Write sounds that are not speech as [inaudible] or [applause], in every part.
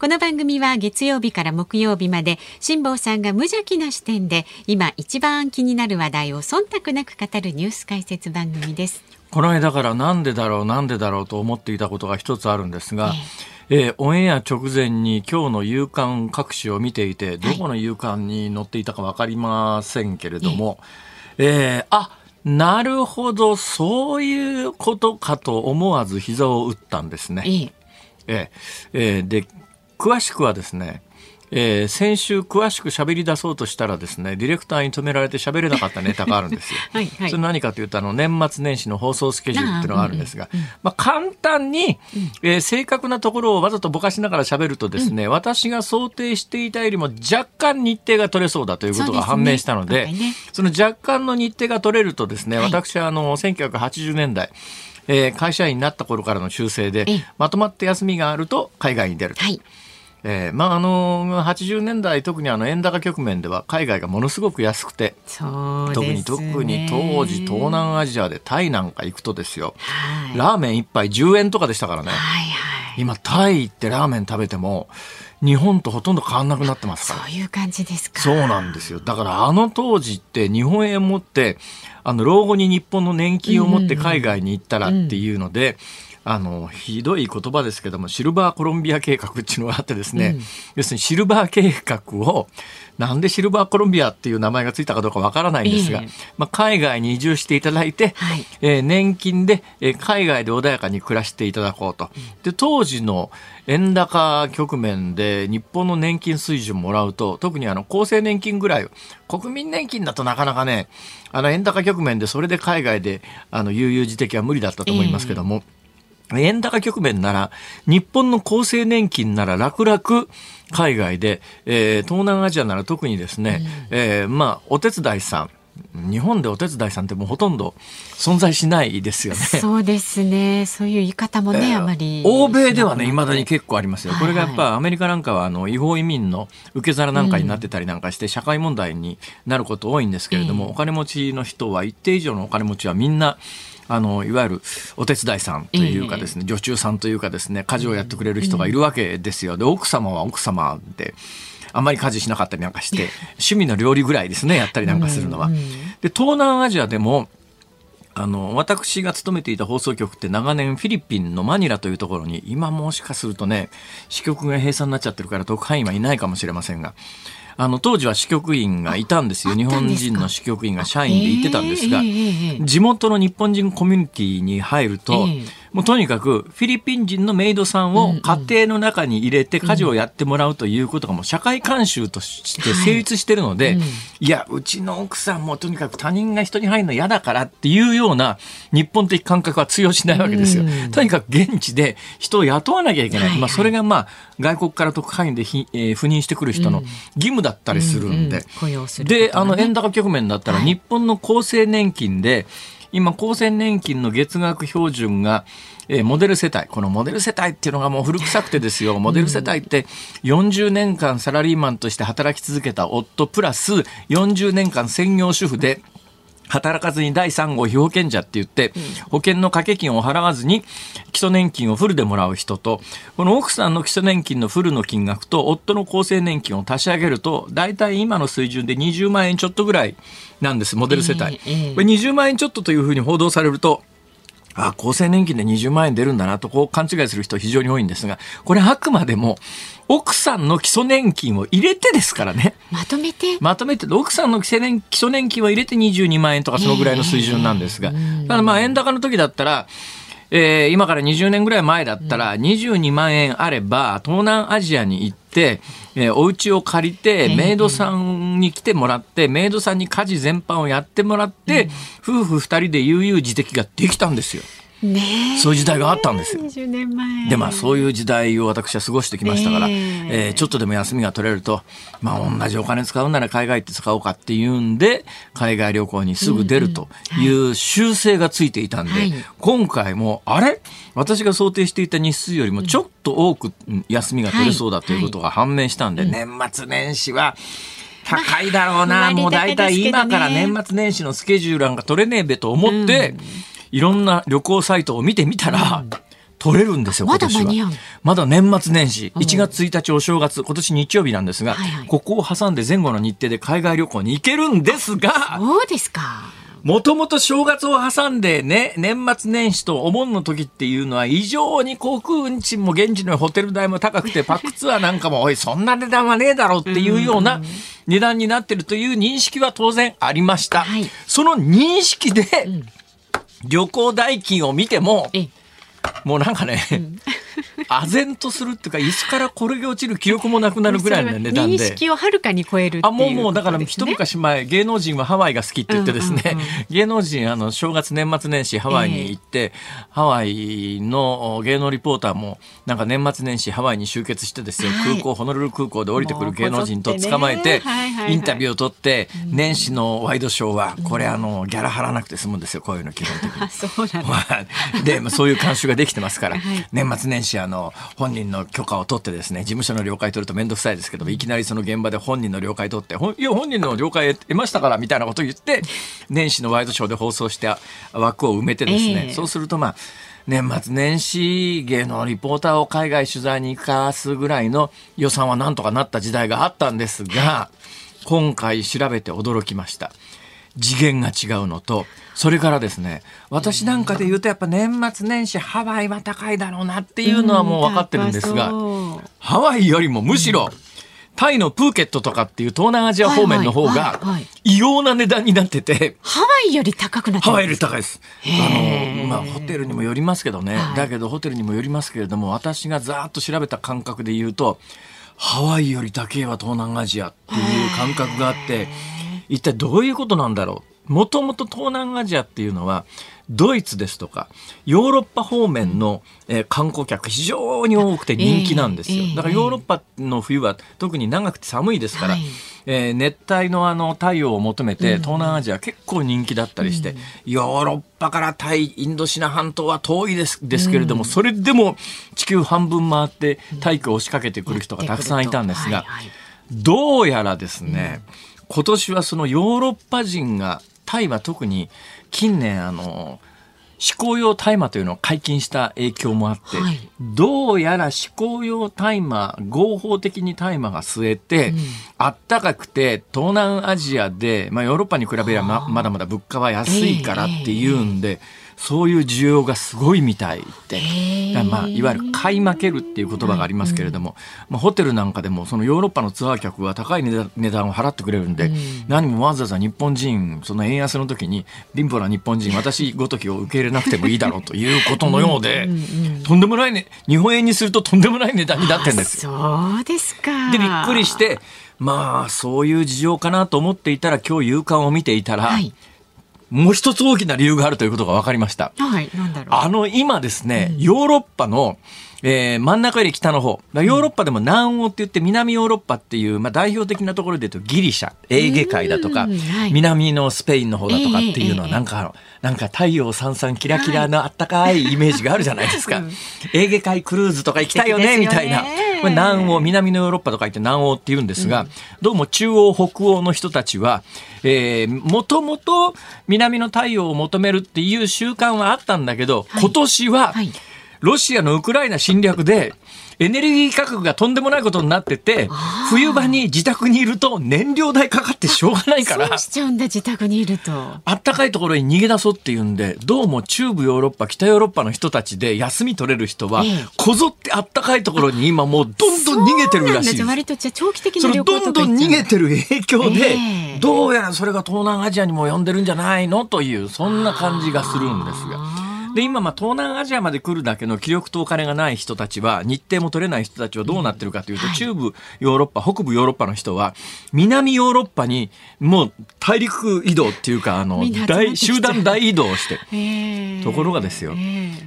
この番組は月曜日から木曜日まで辛坊さんが無邪気な視点で今一番気になる話題を忖度なく語るニュース解説番組です。この間からなんでだろうなんでだろうと思っていたことが一つあるんですが、えーオンエア直前に今日の夕刊各紙を見ていてどこの夕刊に載っていたか分かりませんけれども、えーあなるほどそういうことかと思わず膝を打ったんですね。ええ、ええ。えーで詳しくはですね、えー先週詳しく喋り出そうとしたらですねディレクターに止められて喋れなかったネタがあるんですよ。[laughs] はいはい。それ何かというとあの年末年始の放送スケジュールっていうのがあるんですが、まあ、簡単に、えー正確なところをわざとぼかしながら喋るとですね、私が想定していたよりも若干日程が取れそうだということが判明したのでね。ね。その若干の日程が取れるとですね、私はあの1980年代えー会社員になった頃からの修正でええ。まとまって休みがあると海外に出ると。はい。えーまああの80年代特にあの円高局面では海外がものすごく安くてそう特に。特に当時東南アジアでタイなんか行くとですよはい。ラーメン一杯10円とかでしたからねはいはい。今タイ行ってラーメン食べても日本とほとんど変わんなくなってますからそういう感じですか。そうなんですよだからあの当時って日本円持ってあの老後に日本の年金を持って海外に行ったらっていうので、あのひどい言葉ですけどもシルバーコロンビア計画っていうのがあってですね、要するにシルバー計画をなんでシルバーコロンビアっていう名前がついたかどうかわからないんですが、ええ。まあ、海外に移住していただいて、はい。えー年金で、えー海外で穏やかに暮らしていただこうと。で、当時の円高局面で日本の年金水準もらうと、特にあの厚生年金ぐらい、国民年金だとなかなかね、あの円高局面でそれで海外であの悠々自適は無理だったと思いますけども、円高局面なら、日本の厚生年金なら楽々海外で、えー東南アジアなら特にですね、えーまあ、お手伝いさん、日本でお手伝いさんってもうほとんど存在しないですよね。そうですね。そういう言い方もね、あまり。欧米ではね、未だに結構ありますよ。はいはいこれがやっぱアメリカなんかは、あの、違法移民の受け皿なんかになってたりなんかして、社会問題になること多いんですけれども、ええお金持ちの人は、一定以上のお金持ちはみんな、あの、いわゆるお手伝いさんというかですね、女中さんというかですね、家事をやってくれる人がいるわけですよ。で、奥様は奥様で、あんまり家事しなかったりなんかして、趣味の料理ぐらいですね、やったりなんかするのは。で、東南アジアでも、あの、私が勤めていた放送局って長年フィリピンのマニラというところに、今もしかするとね、支局が閉鎖になっちゃってるから特派員はいないかもしれませんが、あの、当時は支局員がいたんですよ。あ日本人の支局員が社員でいてたんですが、地元の日本人コミュニティに入ると、ええもうとにかくフィリピン人のメイドさんを家庭の中に入れて家事をやってもらうということがもう社会慣習として成立してるので、はいうん。いや、うちの奥さんもとにかく他人が人に入るの嫌だからっていうような日本的感覚は通用しないわけですよ。うん。とにかく現地で人を雇わなきゃいけない。はいはい。まあそれがまあ外国から特派員でひ、えー赴任してくる人の義務だったりするんで。で、あの円高局面だったらはい。日本の厚生年金で、今厚生年金の月額標準が、えーモデル世帯。このモデル世帯っていうのがもう古臭くてですよ。モデル世帯って40年間サラリーマンとして働き続けた夫プラス40年間専業主婦で働かずに第3号被保険者って言って、保険の掛け金を払わずに基礎年金をフルでもらう人と、この奥さんの基礎年金のフルの金額と夫の厚生年金を足し上げると、大体今の水準で20万円ちょっとぐらいなんです、モデル世帯。これ20万円ちょっとというふうに報道されると、あ、厚生年金で20万円出るんだなとこう勘違いする人非常に多いんですが、これあくまでも奥さんの基礎年金を入れてですからね。まとめて。まとめて奥さんの基礎年基礎年金を入れて22万円とかそのぐらいの水準なんですが、ただまあ円高の時だったら、えー今から20年ぐらい前だったら22万円あれば東南アジアに行って、えーお家を借りてメイドさんに来てもらってメイドさんに家事全般をやってもらって、夫婦2人で悠々自適ができたんですよ。ねそういう時代があったんですよ。20年前。でまあそういう時代を私は過ごしてきましたから、ええ。えーちょっとでも休みが取れると、まあ同じお金使うなら海外って使おうかっていうんで、海外旅行にすぐ出るとい。う習性がついていたんで、はい。今回も、あれ？私が想定していた日数よりもちょっと多くうん休みが取れそうだということが判明したんで、年末年始は、高いだろうな、まあもう大体今から年末年始のスケジュールなんか取れねえべと思って、いろんな旅行サイトを見てみたら、取れるんですよ、ま。だ間に合うまだ年末年始、1月1日お正月、今年日曜日なんですが、はいはい。ここを挟んで前後の日程で海外旅行に行けるんですが、そうですか。もともと正月を挟んでね、年末年始とお盆の時っていうのは異常に航空運賃も現地のホテル代も高くて、[laughs] パックツアーなんかも、おい、そんな値段はねえだろうっていうような値段になってるという認識は当然ありました。はい。その認識で、旅行代金を見ても、もうなんかね、唖然とするっていうか、椅子から転げ落ちる記憶もなくなるぐらいの値段で。認識をはるかに超えるっていうあもうもうだから一昔前芸能人はハワイが好きって言ってですね、うんうんうん。芸能人あの正月年末年始ハワイに行って、ハワイの芸能リポーターもなんか年末年始ハワイに集結してですよ、はい。空港ホノルル空港で降りてくる芸能人と捕まえてはいはいはいインタビューを取って年始のワイドショーはこれあのギャラ払わなくて済むんですよこういうの基本的に。あ、[laughs] そうなんで、[laughs] まあ、そういう慣習ができてますから、はい。年末年始あの本人の許可を取ってですね事務所の了解取ると面倒くさいですけどいきなりその現場で本人の了解取っていや本人の了解得ましたからみたいなことを言って年始のワイドショーで放送して枠を埋めてですね、ええ。そうするとまあ年末年始芸能リポーターを海外取材に行かすぐらいの予算はなんとかなった時代があったんですが今回調べて驚きました。次元が違うのと、それからですね、私なんかで言うとやっぱ年末年始ハワイは高いだろうなっていうのはもう分かってるんですが、ハワイよりもむしろ、タイのプーケットとかっていう東南アジア方面の方はいが異様な値段になってて、ハワイより高くなってるハワイより高いです。あの、まあ、ホテルにもよりますけどね。はい。だけど、ホテルにもよりますけれども、私がざーっと調べた感覚で言うと、ハワイより高いは東南アジアっていう感覚があって、一体どういうことなんだろう？もともと東南アジアっていうのは、ドイツですとか、ヨーロッパ方面の、えー観光客非常に多くて人気なんですよ。ええだからヨーロッパの冬は特に長くて寒いですから、はい。えー熱帯のあの太陽を求めて東南アジア結構人気だったりして、ヨーロッパからタイインドシナ半島は遠いですですけれども、それでも地球半分回って大気を押しかけてくる人がたくさんいたんですが、はいはい。どうやらですね、今年はそのヨーロッパ人がタイは特に近年あの嗜好用大麻というのを解禁した影響もあって、はい。どうやら嗜好用大麻合法的に大麻が吸えて、あったかくて東南アジアで、まあ、ヨーロッパに比べればままだまだ物価は安いからっていうんで、そういう需要がすごいみたいで、まあ、いわゆる買い負けるっていう言葉がありますけれども、まあ、ホテルなんかでもそのヨーロッパのツアー客は高い値段を払ってくれるんで、何もわざわざ日本人その円安の時に貧乏な日本人私ごときを受け入れなくてもいいだろうということのようでとんでもないね日本円にするととんでもない値段になってるんですよ。そうですか。でびっくりしてまあそういう事情かなと思っていたら今日夕刊を見ていたら、はい。もう一つ大きな理由があるということが分かりました。はい。なんだろう。あの、今ですね、ヨーロッパの、えー真ん中より北の方。ヨーロッパでも南欧って言って南ヨーロッパっていう、まあ、代表的なところで言うとギリシャ、エーゲ海だとか、南のスペインの方だとかっていうのはええなんか、なんか太陽さんさんキラキラのあったかい [laughs] イメージがあるじゃないですか。うんエーゲ海クルーズとか行きたいよね、みたいな。南欧、南のヨーロッパとか言って南欧って言うんですが、どうも中央北欧の人たちは、えー、もともと南の太陽を求めるっていう習慣はあったんだけど、はい今年は、はい。ロシアのウクライナ侵略で、エネルギー価格がとんでもないことになってて、冬場に自宅にいると燃料代かかってしょうがないからそう、しちゃうんだ、自宅にいると。あったかいところに逃げ出そうっていうんで、どうも中部ヨーロッパ、北ヨーロッパの人たちで休み取れる人はええ、こぞってあったかいところに今もうどんどん逃げてるらしい。そう割とじゃあ長期的それな旅行どんどん逃げてる影響で、ええどうやらそれが東南アジアにも呼んでるんじゃないの？という、そんな感じがするんですが。で、今、まあ、東南アジアまで来るだけの気力とお金がない人たちは、日程も取れない人たちはどうなってるかというと、はい中部ヨーロッパ、北部ヨーロッパの人は、南ヨーロッパに、もう大陸移動っていうか、あの大、集団大移動をして、ところがですよ、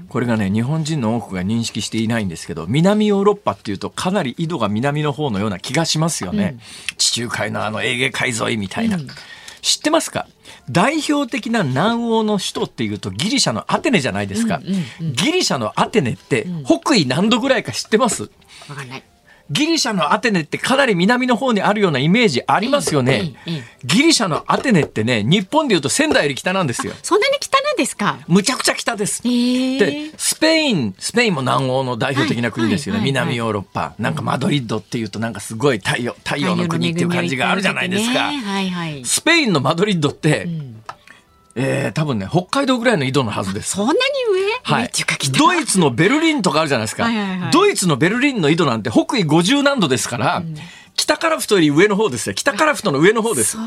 これがね日本人の多くが認識していないんですけど南ヨーロッパっていうとかなり緯度が南の方のような気がしますよね、うん、地中海のあのエーゲ海沿いみたいな。うん。知ってますか？代表的な南欧の首都っていうとギリシャのアテネじゃないですか、うんうんうん、ギリシャのアテネって北緯何度ぐらいか知ってます、わかんないギリシャのアテネってかなり南の方にあるようなイメージありますよね。ギリシャのアテネってね、日本でいうと仙台より北なんですよ。そんなに北なんですか？むちゃくちゃ北です。で、スペイン、スペインも南欧の代表的な国ですよね。南ヨーロッパ。なんかマドリッドっていうとなんかすごい太陽、太陽の国っていう感じがあるじゃないですか。スペインのマドリッドって、うんえー、多分ね、北海道ぐらいの緯度のはずです。そんなに上？はい。ドイツのベルリンとかあるじゃないですか。はいはいはい、ドイツのベルリンの緯度なんて北緯50何度ですから、うん、北カラフトより上の方ですよ。北カラフトの上の方です。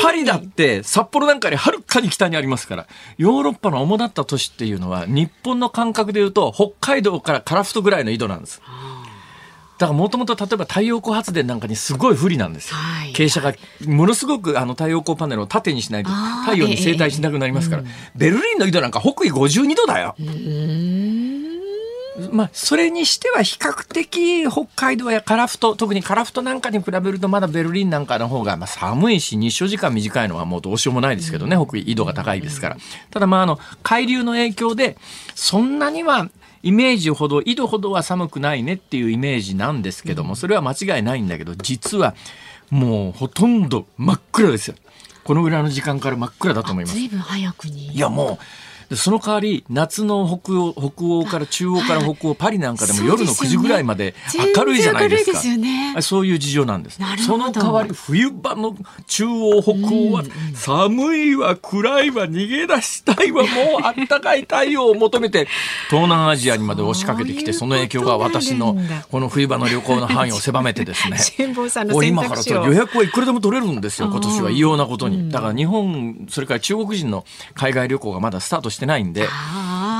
パリだって札幌なんかよりはるかに北にありますから、ヨーロッパの主だった都市っていうのは、日本の感覚で言うと、北海道からカラフトぐらいの緯度なんです。だからもともと例えば太陽光発電なんかにすごい不利なんですよ。はい、傾斜がものすごくあの太陽光パネルを縦にしないと太陽に生態しなくなりますから、えーうん、ベルリンの緯度なんか北緯52度だよ。まあ、それにしては比較的北海道や樺太特に樺太なんかに比べるとまだベルリンなんかの方がまあ寒いし日照時間短いのはもうどうしようもないですけどね、北緯度が高いですから。ただまああの海流の影響でそんなにはイメージほど、緯度ほどは寒くないねっていうイメージなんですけども、それは間違いないんだけど、実はもうほとんど真っ暗ですよ。このぐらいの時間から真っ暗だと思います。随分早くに。いやもう、その代わり夏の北欧北欧から中央から北欧パリなんかでも夜の9時ぐらいまで明るいじゃないですか。そう、ね、そういう事情なんです。その代わり冬場の中央北欧は寒いわ暗いわ逃げ出したいわもうあったかい太陽を求めて東南アジアにまで押しかけてきてその影響が私のこの冬場の旅行の範囲を狭めてですね。[laughs] 今から予約はいくらでも取れるんですよ今年は異様なことに。だから日本それから中国人の海外旅行がまだスタートしてしてないんで。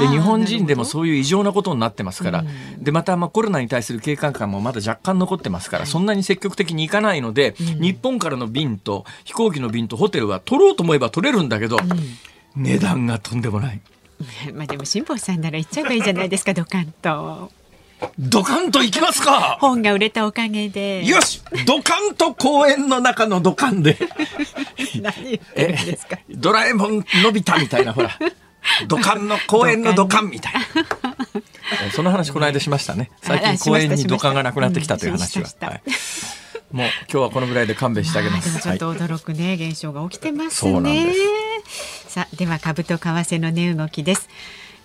で日本人でもそういう異常なことになってますから、でまたまあコロナに対する警戒感もまだ若干残ってますから、そんなに積極的に行かないので、日本からの便と飛行機の便とホテルは取ろうと思えば取れるんだけど、値段がとんでもない。まあでも辛坊さんなら行っちゃえばいいじゃないですかドカンと。ドカンと行きますか本が売れたおかげで。よしドカンと公園の中のドカンで。[laughs] 何言ってるんですかドラえもんのび太みたいなほら。土管の公園の土管みたいな。[laughs] その話この間しましたね。最近公園に土管がなくなってきたという話は。もう今日はこのぐらいで勘弁してあげます。ちょっと驚くね、現象が起きてますね。さあでは株と為替の値動きです。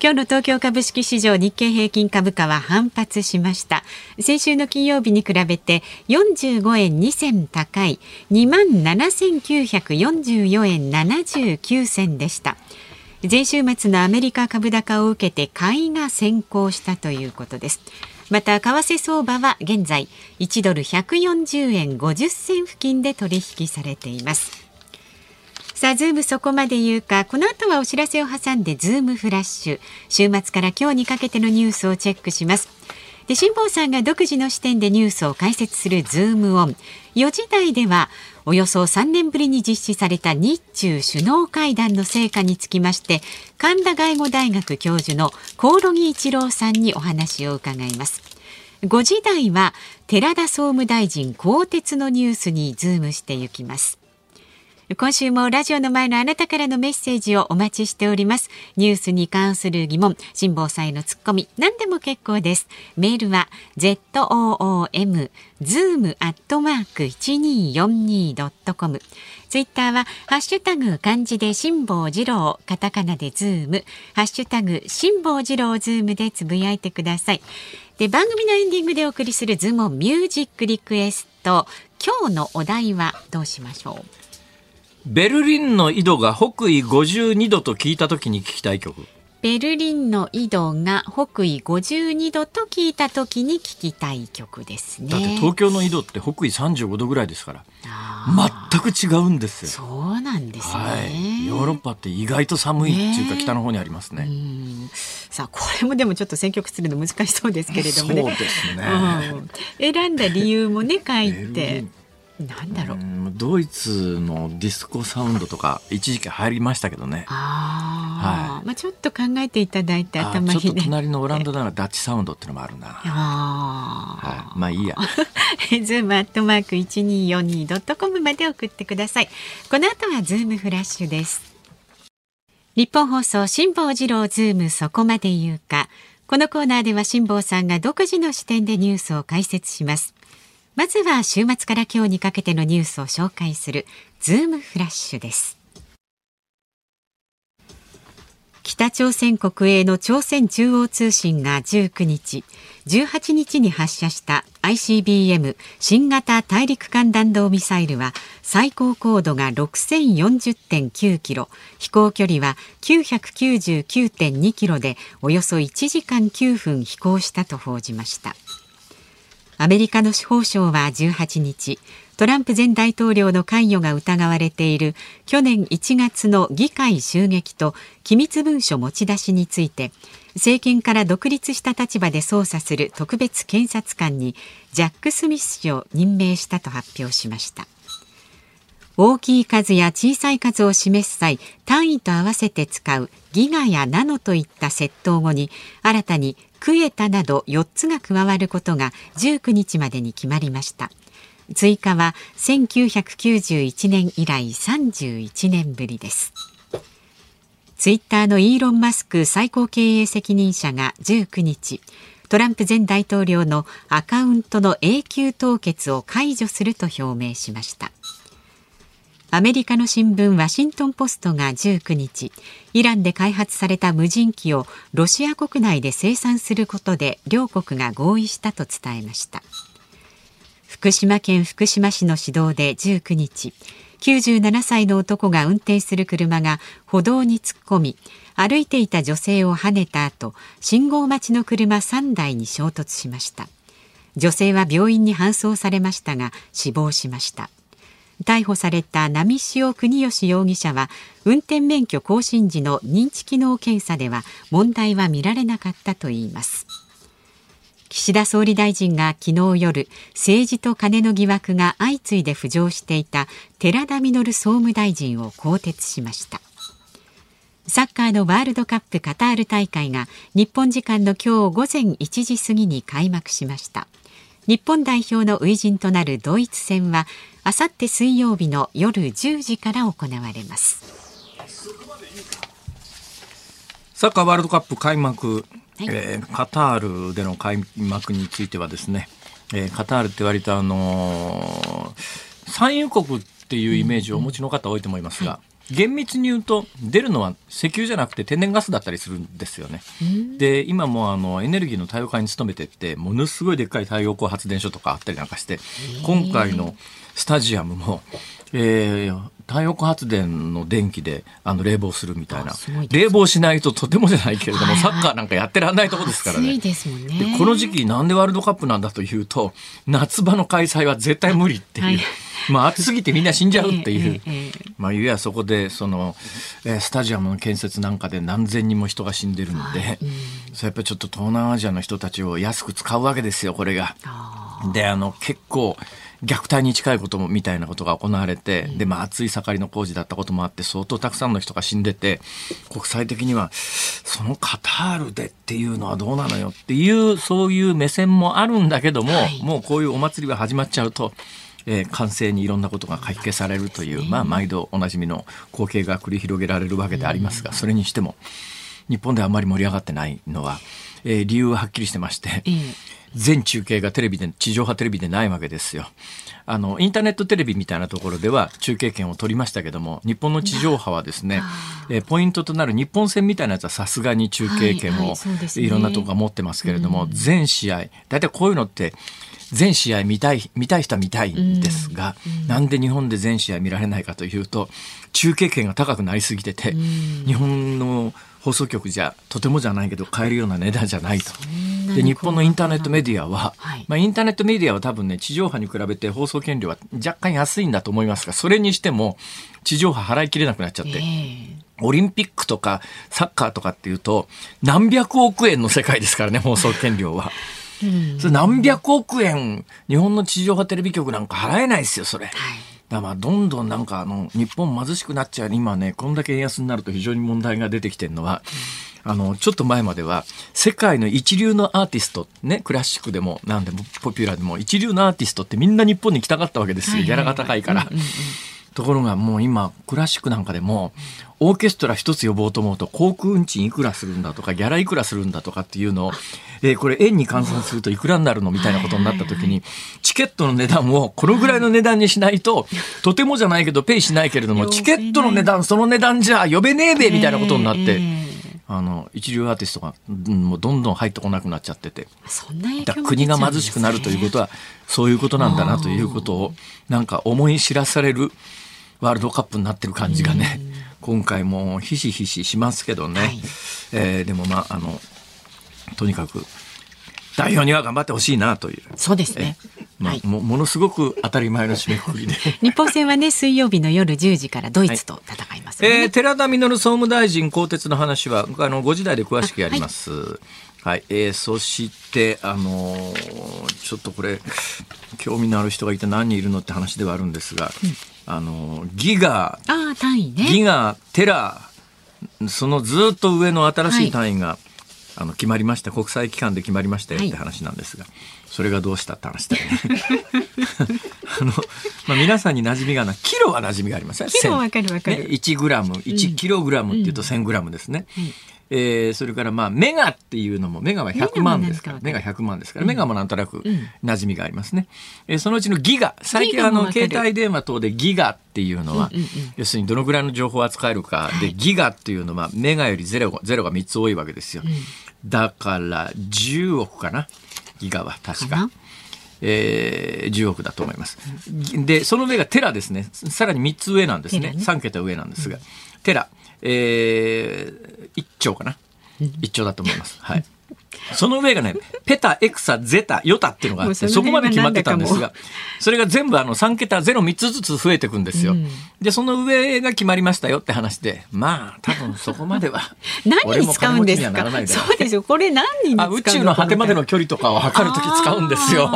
今日の東京株式市場日経平均株価は反発しました先週の金曜日に比べて45円2銭高い2万7944円79銭でした前週末のアメリカ株高を受けて買いが先行したということです。また為替相場は現在1ドル140円50銭付近で取引されています。さあズームそこまで言うか。この後はお知らせを挟んでズームフラッシュ。週末から今日にかけてのニュースをチェックします。で辛坊さんが独自の視点でニュースを解説するズームオン。4時台ではおよそ3年ぶりに実施された日中首脳会談の成果につきまして神田外語大学教授の興梠一郎さんにお話を伺います。5時台は寺田総務大臣更迭のニュースにズームしていきます。今週もラジオの前のあなたからのメッセージをお待ちしております。ニュースに関する疑問、辛坊さんへのツッコミ、何でも結構です。メールは zoom zoom アットマーク 1242.com ツイッターはハッシュタグ漢字で辛坊治郎、カタカナでズーム、ハッシュタグ辛坊治郎ズームでつぶやいてください。で番組のエンディングでお送りするズームミュージックリクエスト。今日のお題はどうしましょう？ベルリンの緯度が北緯52度と聞いたときに聞きたい曲。ベルリンの緯度が北緯52度と聞いたときに聞きたい曲ですね。だって東京の緯度って北緯35度ぐらいですから。全く違うんですよ。そうなんですね、はい、ヨーロッパって意外と寒いっていうか北の方にありますね。さあこれもでもちょっと選曲するの難しそうですけれどもね。そうですね。うん、選んだ理由もね書いて。なんだろうドイツのディスコサウンドとか一時期入りましたけどね。はまあちょっと考えていただいて頭に、ね、ちょっと隣のオランダならダッチサウンドっていうのもあるな。あはい、まあいいや。ズームアットマーク一二四二ドットコムまで送ってください。この後はズームフラッシュです。ニッポン放送辛坊治郎ズームそこまで言うか。このコーナーでは辛坊さんが独自の視点でニュースを解説します。まずは週末から今日にかけてのニュースを紹介するズームフラッシュです。北朝鮮国営の朝鮮中央通信が19日、18日に発射した ICBM 新型大陸間弾道ミサイルは最高高度が6040.9キロ、飛行距離は999.2キロでおよそ1時間9分飛行したと報じました。アメリカの司法省は18日、トランプ前大統領の関与が疑われている去年1月の議会襲撃と機密文書持ち出しについて政権から独立した立場で捜査する特別検察官にジャック・スミス氏を任命したと発表しました。大きい数や小さい数を示す際単位と合わせて使うギガやナノといった窃盗後に新たにクエタなど4つが加わることが19日までに決まりました。追加は1991年以来31年ぶりです。ツイッターのイーロン・マスク最高経営責任者が19日トランプ前大統領のアカウントの永久凍結を解除すると表明しました。アメリカの新聞ワシントン・ポストが19日イランで開発された無人機をロシア国内で生産することで両国が合意したと伝えました。福島県福島市の市道で19日97歳の男が運転する車が歩道に突っ込み歩いていた女性をはねた後信号待ちの車3台に衝突しました。女性は病院に搬送されましたが死亡しました。逮捕された波汐国吉容疑者は運転免許更新時の認知機能検査では問題は見られなかったといいます。岸田総理大臣が昨日夜政治とカネの疑惑が相次いで浮上していた寺田稔総務大臣を更迭しました。サッカーのワールドカップカタール大会が日本時間の今日午前1時過ぎに開幕しました。日本代表の初陣となるドイツ戦はあさって水曜日の夜10時から行われます。サッカーワールドカップ開幕。はい、えー、カタールでの開幕についてはですね、えー、カタールって割とあのー、産油国っていうイメージをお持ちの方多いと思いますが、はい厳密に言うと出るのは石油じゃなくて天然ガスだったりするんですよね。で今もあのエネルギーの多様化に努めてってものすごいでっかい太陽光発電所とかあったりなんかして今回のスタジアムも、えー、太陽光発電の電気であの冷房するみたいな、冷房しないととてもじゃないけれども、はい。はい、サッカーなんかやってらんないとこですからね。でね。この時期なんでワールドカップなんだというと夏場の開催は絶対無理っていう。はい。まあ暑すぎてみんな死んじゃうっていう、[laughs] まあいやそこでその、えー、スタジアムの建設なんかで何千人も人が死んでるんで、はい、それやっぱりちょっと東南アジアの人たちを安く使うわけですよこれが。であの結構虐待に近いこともみたいなことが行われて、で、まあ、熱い盛りの工事だったこともあって、相当たくさんの人が死んでて、国際的には、そのカタールでっていうのはどうなのよっていう、そういう目線もあるんだけども、はい、もうこういうお祭りが始まっちゃうと、えー、完成にいろんなことが書き消されるという、まあ、毎度おなじみの光景が繰り広げられるわけでありますが、それにしても、日本であんまり盛り上がってないのは、えー、理由ははっきりしてまして、全中継がテレビで、地上波テレビでないわけですよ。あの、インターネットテレビみたいなところでは中継権を取りましたけども、日本の地上波はですね、えポイントとなる日本戦みたいなやつはさすがに中継権をいろんなとこが持ってますけれども、全試合、大体こういうのって、全試合見たい、見たい人は見たいんですが、なんで日本で全試合見られないかというと、中継権が高くなりすぎてて、日本の放送局じゃとてもじゃないけど買えるような値段じゃないと。で日本のインターネットメディアは、はい、まあ、インターネットメディアは多分ね地上波に比べて放送権料は若干安いんだと思いますがそれにしても地上波払いきれなくなっちゃって。えーオリンピックとかサッカーとかっていうと何百億円の世界ですからね放送権料は。[laughs] それ何百億円日本の地上波テレビ局なんか払えないですよそれ。はいまあどんどんなんかあの日本貧しくなっちゃう。今ねこんだけ円安になると非常に問題が出てきてるのは、あのちょっと前までは世界の一流のアーティストねクラシックでもなんでもポピュラーでも一流のアーティストってみんな日本に来たかったわけですよ、ギャラが高いから。ところがもう今クラシックなんかでもオーケストラ一つ呼ぼうと思うと航空運賃いくらするんだとかギャラいくらするんだとかっていうのを、えー、これ円に換算するといくらになるのみたいなことになった時にチケットの値段をこのぐらいの値段にしないととてもじゃないけどペイしないけれどもチケットの値段その値段じゃ呼べねえべみたいなことになって。あの一流アーティストが、うん、もうどんどん入ってこなくなっちゃってて。そんな影響、国が貧しくなるということはそういうことなんだなということをなんか思い知らされるワールドカップになってる感じがね、今回もひしひししますけどね、はい、えー、でもまああのとにかく代表には頑張ってほしいなという。そうですね。まあ、はい、もものすごく当たり前の締めくくりで。[laughs] 日本戦はね、水曜日の夜10時からドイツと戦います、ね、はい、えー、寺田稔総務大臣更迭の話は、あの、5時台で詳しくやります。はいはい、えー、そしてあのー、ちょっとこれ興味のある人がいて何人いるのって話ではあるんですが、うん、あのギガあ単位、ね、ギガテラそのずっと上の新しい単位が、はい、あの決まりました国際機関で決まりましたよって話なんですが、はい、それがどうしたって話だよね。[laughs] あのまあ、皆さんに馴染みがないキロは馴染みがありますね。キロわかるわかる。ね、1グラム1キログラムっていうと1000グラムですね。うんうんえー、それからまあメガっていうのもメガは100万ですからメガ100万ですから、メガもなんとなく馴染みがありますね、うん、えー、そのうちのギガ。最近あの携帯電話等でギガっていうのは、要するにどのぐらいの情報を扱えるか、でギガっていうのはメガよりゼロゼロが3つ多いわけですよ、うん、だから10億かなギガは確か。えー、10億だと思います。で、その上がテラですね。さらに3つ上なんですね。ね。3桁上なんですが。テラ。えー、1兆かな。1兆だと思います。はい。その上がね、ペタ、エクサ、ゼタ、ヨタっていうのがあって、そこまで決まってたんですが、それが全部あの3桁、0、3つずつ増えていくんですよ。うん、で、その上が決まりましたよって話で、まあ、多分そこまでは、[laughs] 何に使うんですか？そうですよ。これ何にあ宇宙の果てまでの距離とかを測るとき使うんですよ。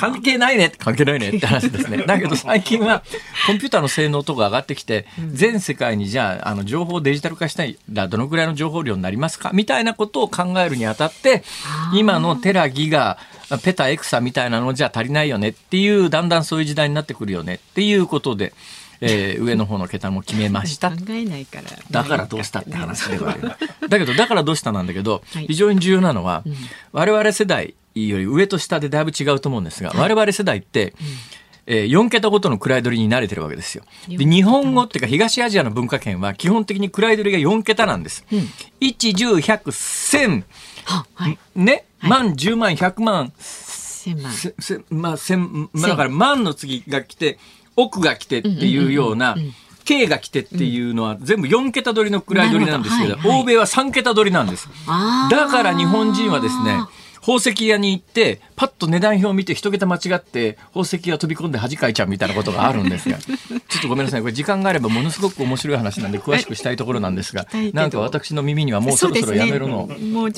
関係ないね。関係ないねって話ですね。[laughs] だけど最近は、コンピューターの性能とか上がってきて、全世界にじゃあ、あの、情報をデジタル化したいら、どのぐらいの情報量になりますか？みたいなことを考えるにあたって、今のテラギガペタエクサみたいなのじゃ足りないよねっていうだんだんそういう時代になってくるよねっていうことで。えー、[laughs] 上の方の桁も決めました。考えないから。だからどうしたって話ではある。[laughs] だけど、だからどうしたなんだけど、非常に重要なのは、我々世代より上と下でだいぶ違うと思うんですが、我々世代って、えー、4桁ごとの位取りに慣れてるわけですよ。で日本語っていうか東アジアの文化圏は基本的に位取りが4桁なんです。うん、1、10、100、1000、はい、ね、万、10万、100万、千万。せまあ、千、まあ、だから万の次が来て、億が来てっていうような、K が来てっていうのは全部4桁取りの位取りなんですけど、ど。はいはい、欧米は3桁取りなんです。だから日本人はですね、宝石屋に行って、パッと値段表を見て一桁間違って、宝石屋飛び込んで恥かいちゃうみたいなことがあるんですが、[laughs] ちょっとごめんなさい。これ時間があればものすごく面白い話なんで詳しくしたいところなんですが、なんか私の耳にはもうそろそろやめろの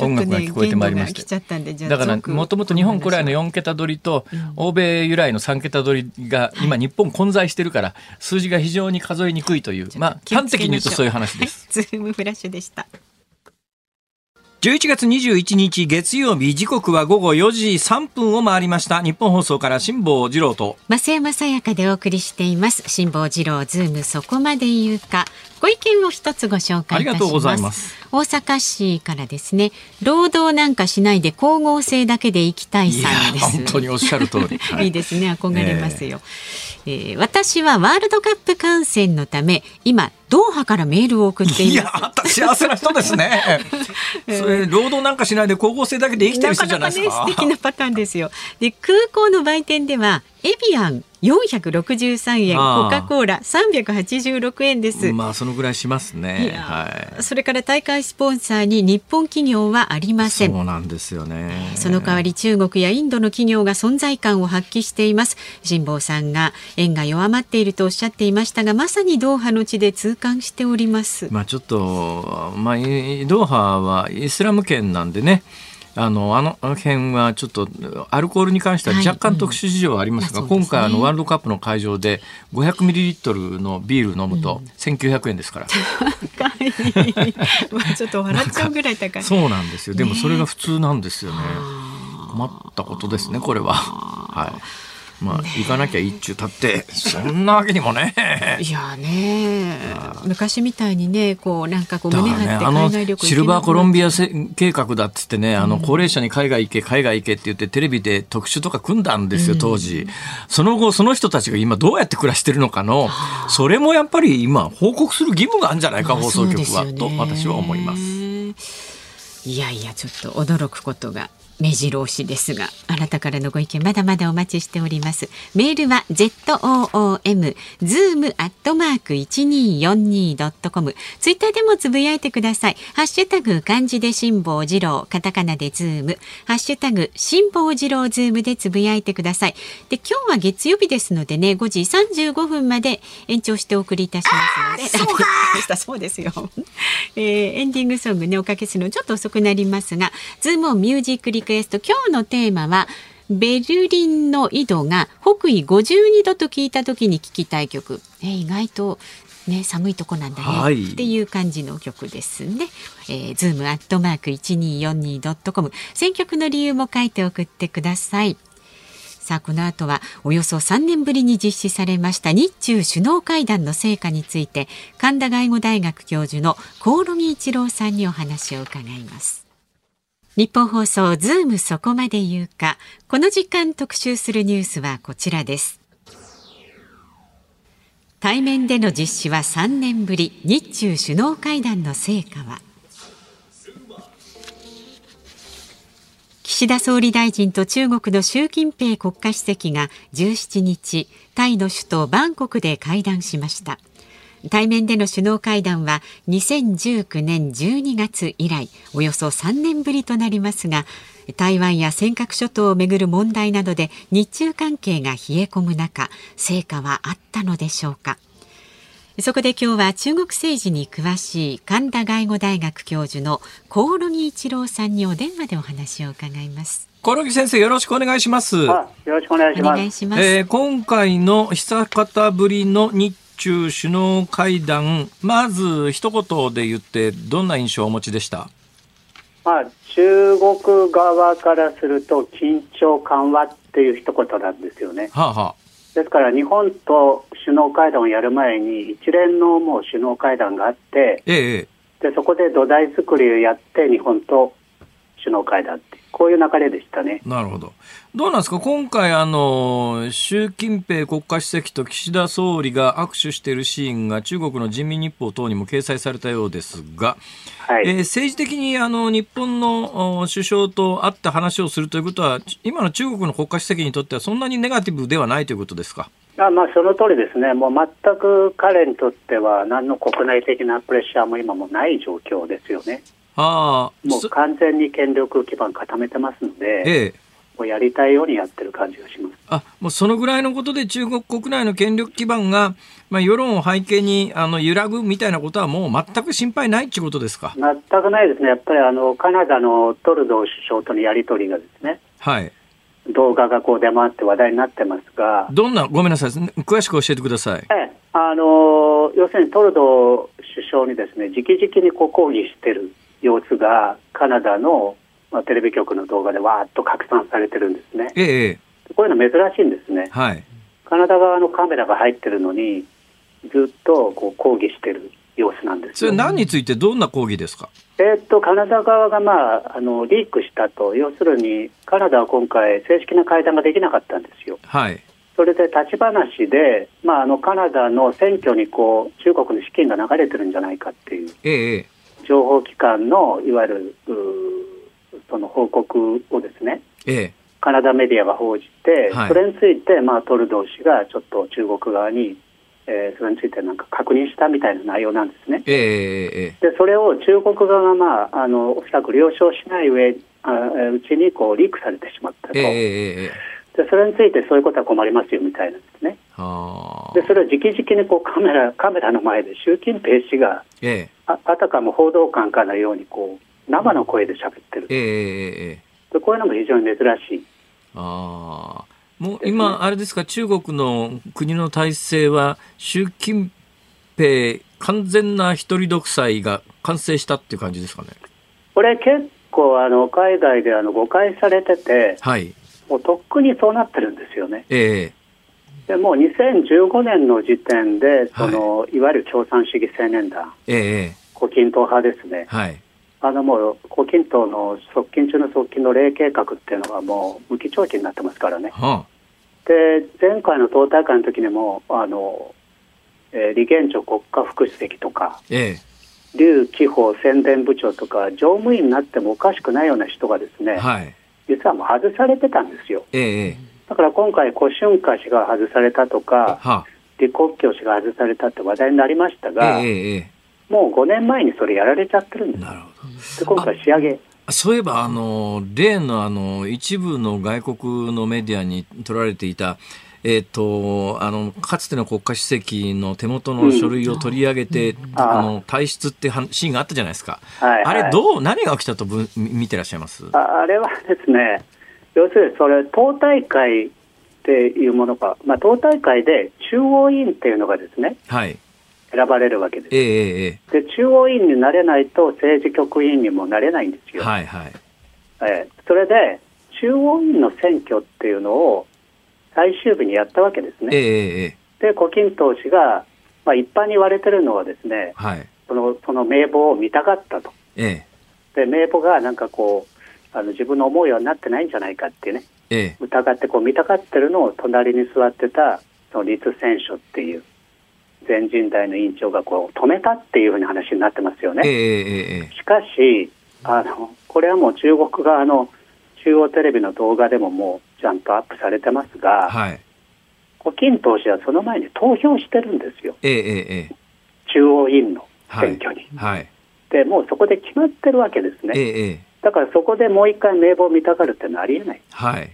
音楽が聞こえてまいりまして。だからもともと日本古来の4桁取りと、欧米由来の3桁取りが今日本混在してるから、数字が非常に数えにくいという、まあ端的に言うとそういう話です。ズームフラッシュでした。11月21日月曜日時刻は午後4時3分を回りました。日本放送から辛坊治郎と。増山さやかでお送りしています。辛坊治郎ズームそこまで言うか。ご意見を一つご紹介いたします大阪市からですね労働なんかしないで光合成だけで生きたいさんです本当におっしゃる通り、[laughs] はい、いいですね憧れますよ、えー、えー、私はワールドカップ観戦のため今ドーハからメールを送っています。いや、幸せな人ですね。[laughs] それ、労働なんかしないで光合成だけで生きてる人じゃないですか？なかなかね、素敵なパターンですよ。で、空港の売店では、エビアン463円コカ・コーラ386円です。まあそのぐらいしますね。はい、それから大会スポンサーに日本企業はありません。そうなんですよね。その代わり中国やインドの企業が存在感を発揮しています。辛坊さんが円が弱まっているとおっしゃっていましたがまさにドーハの地で痛感しております。まあちょっとまあドーハはイスラム圏なんでねあのあの辺はちょっとアルコールに関しては若干特殊事情はありますが、はいうんまあね、今回あのワールドカップの会場で500ミリリットルのビール飲むと1900円ですから。高い。[laughs] まあちょっと笑っちゃうぐらい高い。そうなんですよ。でもそれが普通なんですよね。困ったことですねこれは。はい。まあ、行かなきゃ一中立って。そんなわけにもね。いやね。昔みたいにねこうなんかこう胸張って海外旅行、ね、シルバーコロンビア計画だっつってねあの高齢者に海外行け海外行けって言ってテレビで特集とか組んだんですよ当時、うん、その後その人たちが今どうやって暮らしてるのかのそれもやっぱり今報告する義務があるんじゃないか放送局は、と私は思います。いやいやちょっと驚くことが目白押しですがあなたからのご意見まだまだお待ちしております。メールは ZOOM zoom アットマーク 1242.com ツイッターでもつぶやいてください。ハッシュタグ漢字で辛坊治郎。カタカナでズーム。ハッシュタグ辛坊治郎ズームでつぶやいてください。で今日は月曜日ですのでね5時35分まで延長してお送りいたしますので。[laughs] そうですよ、[laughs] えー、エンディングソングねおかけするのちょっと遅くなりますがズームオンミュージックリクエスト今日のテーマはベルリンの緯度が北緯52度と聞いた時に聞きたい曲、え意外とね、寒いとこなんだね、はい、っていう感じの曲ですね。えー、ズームアットマーク一二四二ドットコム。選曲の理由も書いて送ってください。さあこの後はおよそ3年ぶりに実施されました日中首脳会談の成果について神田外語大学教授の興梠一郎さんにお話を伺います。日本放送ズームそこまで言うか。この時間特集するニュースはこちらです。対面での実施は3年ぶり。日中首脳会談の成果は。岸田総理大臣と中国の習近平国家主席が17日タイの首都バンコクで会談しました。対面での首脳会談は2019年12月以来およそ3年ぶりとなりますが台湾や尖閣諸島をめぐる問題などで日中関係が冷え込む中成果はあったのでしょうか。そこで今日は中国政治に詳しい神田外語大学教授の興梠一郎さんにお電話でお話を伺います。興梠先生よろしくお願いします。よろしくお願いします。ます。えー、今回の久方ぶりの日中首脳会談、まず一言で言って、どんな印象をお持ちでした、まあ、中国側からすると、緊張緩和っていう一言なんですよね。はあはあ、ですから、日本と首脳会談をやる前に、一連のもう首脳会談があって、ええ、でそこで土台作りをやって、日本と首脳会談ってこういう流れでしたね。なるほど。どうなんですか？今回、あの、習近平国家主席と岸田総理が握手しているシーンが中国の人民日報等にも掲載されたようですが、はい、えー、政治的にあの日本の首相と会って話をするということは、今の中国の国家主席にとってはそんなにネガティブではないということですか？あまあ、その通りですね、もう全く彼にとっては、何の国内的なプレッシャーも今もない状況ですよね。あもう完全に権力基盤固めてますので、ええ、もうやりたいようにやってる感じがします。あもうそのぐらいのことで中国国内の権力基盤が、まあ、世論を背景にあの揺らぐみたいなことは、もう全く心配ないということですか？全くないですね、やっぱりあのカナダのトルドー首相とのやり取りがですね。はい。動画がこう出回って話題になってますが、どんな、ごめんなさい、詳しく教えてください。ええ、あの要するにトルドー首相にですね直々にこう抗議してる様子がカナダの、まあ、テレビ局の動画でわーっと拡散されてるんですね。ええ、こういうの珍しいんですね。はい、カナダ側のカメラが入ってるのにずっとこう抗議してる様子なんですそれ何についてどんな抗議ですか、えー、っとカナダ側が、まあ、あのリークしたと。要するにカナダは今回正式な会談ができなかったんですよ。はい。それで立ち話で、まあ、あのカナダの選挙にこう中国の資金が流れてるんじゃないかっていう、ええ、情報機関のいわゆるその報告をですね、ええ、カナダメディアが報じて、はい、それについて、まあ、トルドー氏がちょっと中国側に、えー、それについてなんか確認したみたいな内容なんですね。えでそれを中国側が、まあ、あのおそらく了承しない上あうちにこうリークされてしまったと。えでそれについてそういうことは困りますよみたいなんですね。でそれを直々にこうカメラカメラの前で習近平氏が、ええ、ああたかも報道官かのようにこう生の声で喋ってる。ええええでこういうのも非常に珍しい。ああ。もう今、あれですか、中国の国の体制は、習近平完全な一人独裁が完成したっていう感じですかね。これ結構あの海外であの誤解されてて、はい。もうとっくにそうなってるんですよね。ええでもう2015年の時点で、その、い、わゆる共産主義青年団、ええ胡錦涛派ですね。はい。あのもう、胡錦涛の側近中の側近の霊計画っていうのはもう無期懲役になってますからね。はで、前回の党大会の時にも、あの、えー李元朝国家副主席とか、あ。え劉紀宝宣伝部長とか、乗務員になってもおかしくないような人がですね、えはい。実はもう外されてたんですよ。ええだから今回、胡春華氏が外されたとか、は李克強氏が外されたって話題になりましたえが、えええもう5年前にそれやられちゃってるんです。なるほで今回仕上げ。ど。そういえば、あの、例のあの、一部の外国のメディアに取られていた、えっ、と、あの、かつての国家主席の手元の書類を取り上げて、あの、退出ってはシーンがあったじゃないですか。はい、あれ、はいどう、何が起きたとぶ見見てらっしゃいます？ああれはですね、要するにそれ、党大会っていうものが、まあ、党大会で中央委員っていうのがですね、はい。選ばれるわけです。えええええで、中央委員になれないと政治局委員にもなれないんですよ。えはいはい。ええそれで、中央委員の選挙っていうのを最終日にやったわけですええね。ええええで、胡錦涛氏が、まあ、一般に言われてるのはですね、はい。そのその名簿を見たかったと。えで、名簿がなんかこう、あの自分の思うようになってないんじゃないかっていうね、えええ疑ってこう見たがってるのを隣に座ってたその立選書っていう全人代の委員長がこう止めたっていうふうな話になってますよね。しかしあの、これはもう中国側の中央テレビの動画でももうちゃんとアップされてますが、はい。胡錦涛氏はその前に投票してるんですよ、中央委員のはい選挙に。はい。でもうそこで決まってるわけですえね。だからそこでもう一回名簿を見たがるっていうのはありえない。はい。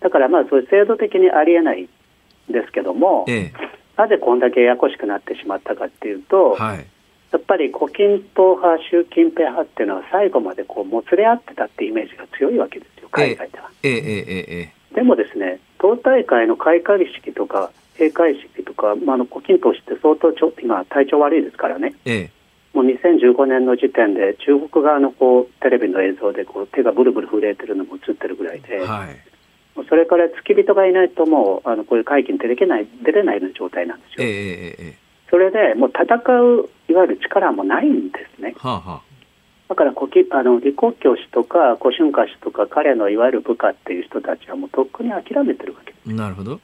だからまあ、そういう制度的にありえないんですけども、ええなぜこんだけややこしくなってしまったかっていうと、はい。やっぱり胡錦涛派、習近平派っていうのは最後までこうもつれ合ってたってイメージが強いわけですよ、海外では。ええええええでもですね、党大会の開会式とか閉会式とか、まあ、あの胡錦涛氏って相当ちょ今、体調悪いですからね、ええもう2015年の時点で中国側のこうテレビの映像でこう手がブルブル震えてるのも映ってるぐらいで、はい。それから付き人がいないともうあのこういう会議に出れない出れないような状態なんですよ。ええええええそれでもう戦ういわゆる力もないんですね。はあはだから胡錦あの李克強氏とか胡春華氏とか彼のいわゆる部下っていう人たちはもうとっくに諦めてるわけです。あ。なるほど。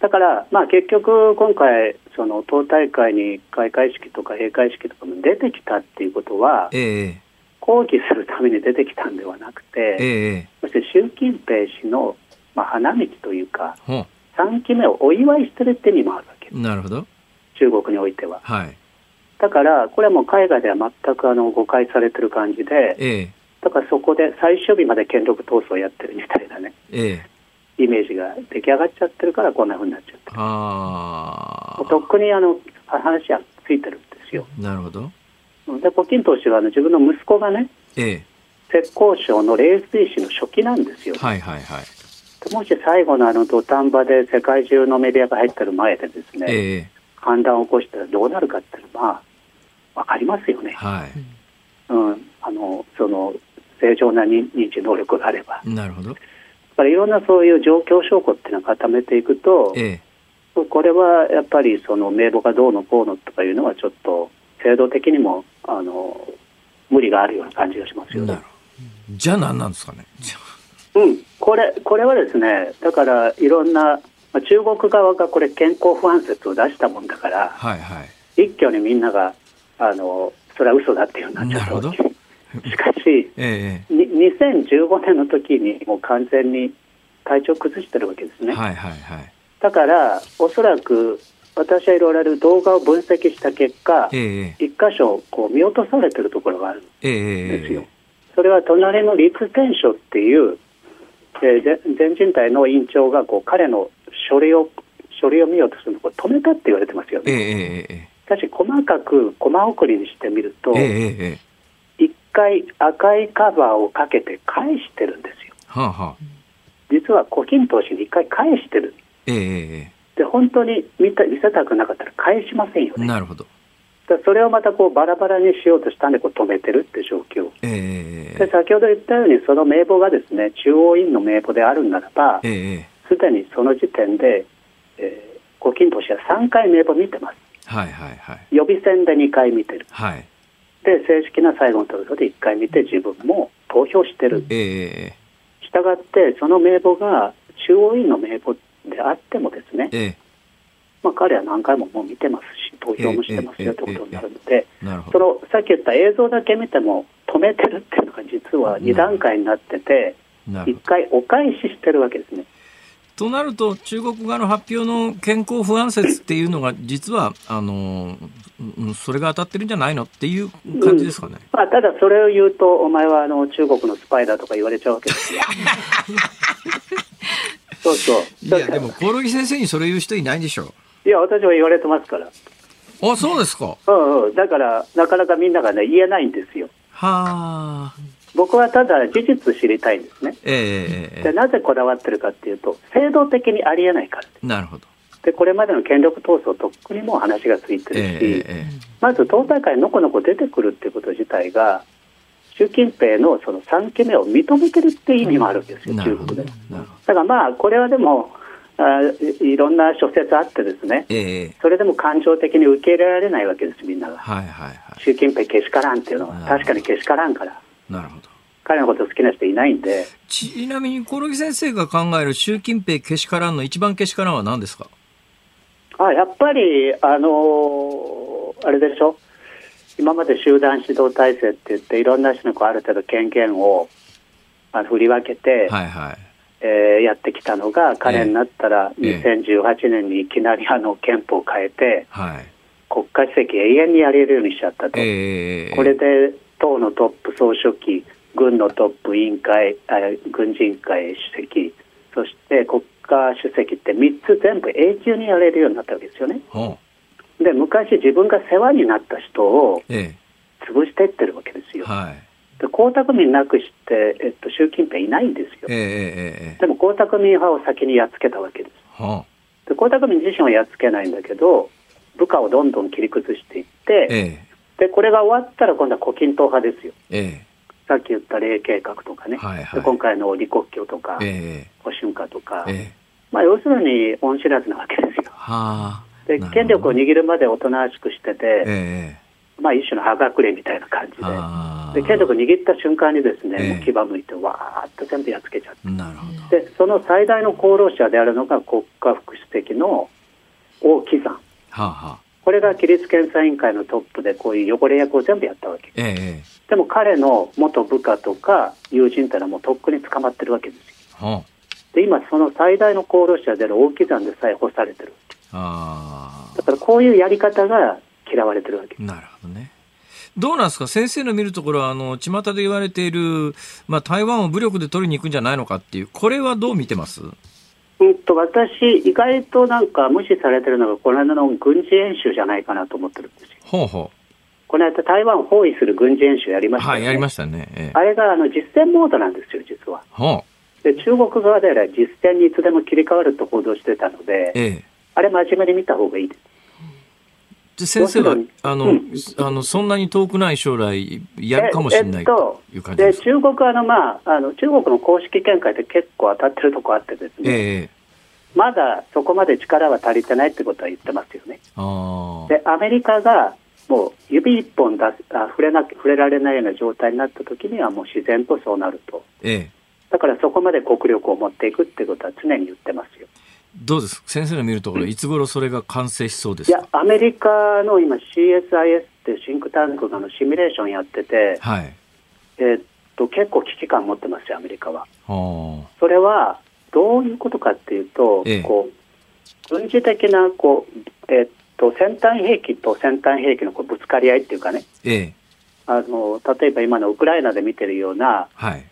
だから、まあ、結局、今回、その党大会に開会式とか閉会式とかも出てきたっていうことは、ええ抗議するために出てきたんではなくええて、ええそして習近平氏の、まあ、花道というか、ほ3期目をお祝いしてるって意味もあるわけう。なるほど。中国においては。はい。だから、これはもう海外では全くあの誤解されてる感じで、ええだからそこで最終日まで権力闘争をやってるみたいなね、ええイメージが出来上がっちゃってるから、こんな風になっちゃってる。あとっくにあの話はついてるんですよ。あ。なるほど。で、胡錦涛氏はあの自分の息子がね、ええ浙江省の冷水市の書記なんですよ。はいはいはい。もし最後のあの土壇場で世界中のメディアが入ってる前でですね、ええ反乱を起こしたらどうなるかっていうのは、まあ、わかりますよね。はうん。あの、その、正常な認認知能力があれば。い。なるほど。だからいろんなそういう状況証拠っていうのを固めていくと、えこれはやっぱりその名簿がどうのこうのとかいうのはちょっと制度的にもあの無理があるような感じがしますえよね。じゃあ何なんですかね。うん、これこれはですね、だからいろんな、まあ、中国側がこれ健康不安説を出したもんだから、あはいはい。一挙にみんながあのそれは嘘だっていうようになっちゃったしかし、えに2015年の時にもう完全に体調崩してるわけですね。えはいはいはい。だから、おそらく私はいろいろ動画を分析した結果、ええ一箇所こう見落とされてるところがあるんえええですよ。えそれは隣の立天書っていう、えーぜ全人代の委員長がこう彼の書類を書類を見ようとするのを止めたって言われてますよええね。えええしかし細かくコマ送りにしてみると、えええ回赤いカバーをかけて返してるんですよ。はあはあ。実は古今投資に一回返してる。えええで、本当に見た見せたくなかったら返しませんよえね。なるほど。でそれをまたこうバラバラにしようとしたんでこう止めてるって状況。ええで先ほど言ったようにその名簿がですね中央委員の名簿であるならばええすでにその時点で、えー、古今投資は3回名簿見てます。はいはいはい。予備選で2回見てる。はい。で正式な最後の投票で1回見て自分も投票してる。ええしたがってその名簿が中央委員の名簿であってもですね、ええまあ、彼は何回ももう見てますし投票もしてますよええということになるので。そのさっき言った映像だけ見ても止めてるっていうのが実は2段階になってて1なるほど。回お返ししてるわけですね。となると、中国側の発表の健康不安説っていうのが、実は、あの、うんそれが当たってるんじゃないのっていう感じですかね。まあ、ただそれを言うと、お前はあの中国のスパイだとか言われちゃうわけですよ。[laughs] そうそう。いや、でも、コオロギ先生にそれ言う人いないでしょいや、私は言われてますから。う。あ、そうですか。うんうん。だから、なかなかみんながね、言えないんですよ。はあ。僕はただ事実知りたいんですね。ええええで、なぜこだわってるかっていうと、制度的にありえないから。なるほど。で、これまでの権力闘争とっくにもう話がついてるし、えええまず党大会のこのこ出てくるっていうこと自体が、習近平のその3期目を認めてるっていう意味もあるんですよ、えなるほど。中国で。だからまあ、これはでもあい、いろんな諸説あってですね、ええそれでも感情的に受け入れられないわけです、みんなが。はいはいは習近平けしからんっていうのは、うん確かにけしからんから、い。なるほど。彼のこと好きな人いないんで、ちなみに、コオロギ先生が考える習近平けしからんの一番けしからんは何ですか？あやっぱり、あのーあれでしょ、今まで集団指導体制って言って、いろんな人にこうある程度権限をあの振り分けて、はいはい。えーやってきたのが、彼になったら、え2018年にいきなりあの憲法を変えて、はい。国家主席永遠にやれるようにしちゃったと。ええこれで党のトップ総書記、軍のトップ委員会、あ軍事委員会主席、そして国家主席って3つ全部永久にやれるようになったわけですよね。ほで、昔自分が世話になった人を潰していってるわけですよ。えはい。で江沢民なくして、えっと、習近平いないんですよ。ええ。ええええ。でも江沢民派を先にやっつけたわけです。ほで江沢民自身はやっつけないんだけど、部下をどんどん切り崩していっうて、えでこれが終わったら今度は胡錦涛派ですよ。ええ。さっき言った霊計画とかね、はいはい。で今回の李克強とか、ええ。保春華とか、ええ。まあ、要するに恩知らずなわけですよ。はあ。で権力を握るまでおとなしくしてて、えまあ、一種の葉隠れみたいな感じで、で権力を握った瞬間にですね、ええもう牙向いて、わーっと全部やっつけちゃって。なるほど。で、その最大の功労者であるのが国家副主席の王岐山。はあはあ。これが規律検査委員会のトップで、こういう汚れ役を全部やったわけ。ええでも彼の元部下とか友人ってのはもうとっくに捕まってるわけですよ。ほうで、今その最大の功労者である大木山でさえ干されてる。あだからこういうやり方が嫌われてるわけあ。。なるほどね。どうなんですか？先生の見るところは、あの、巷で言われている、まあ、台湾を武力で取りに行くんじゃないのかっていう、これはどう見てます？うんと、私、意外となんか無視されてるのが、この間の軍事演習じゃないかなと思ってるんですよ。ほうほこの間、台湾を包囲する軍事演習やりう。ましたよ、ね。はい、やりましたね。ええあれがあの実戦モードなんですよ、実は。ほう。で、中国側では実戦にいつでも切り替わると報道してたので、ええあれ真面目に見た方がいいです。で先生はあの、うん。あの、そんなに遠くない将来、やるかもしれないええっとという感じでです中国はあの、まあ、あの中国の公式見解で結構当たってるとこあってですね、ええまだそこまで力は足りてないってことは言ってますよね。で、アメリカがもう指一本出すあ触れな触れられないような状態になった時にはもう自然とそうなると。ええ。だからそこまで国力を持っていくってことは常に言ってますよ。どうです？先生の見るところ、いつ頃それが完成しそうですか？いや、アメリカの今 CSIS っていうシンクタンクがあのシミュレーションやってて、はい。えーっと結構危機感持ってますよ、アメリカは。あそれはどういうことかっていうと、ええ。こう軍事的なこう、えーっと先端兵器と先端兵器のこうぶつかり合いっていうかね。ええ。あの、例えば今のウクライナで見てるような、はい。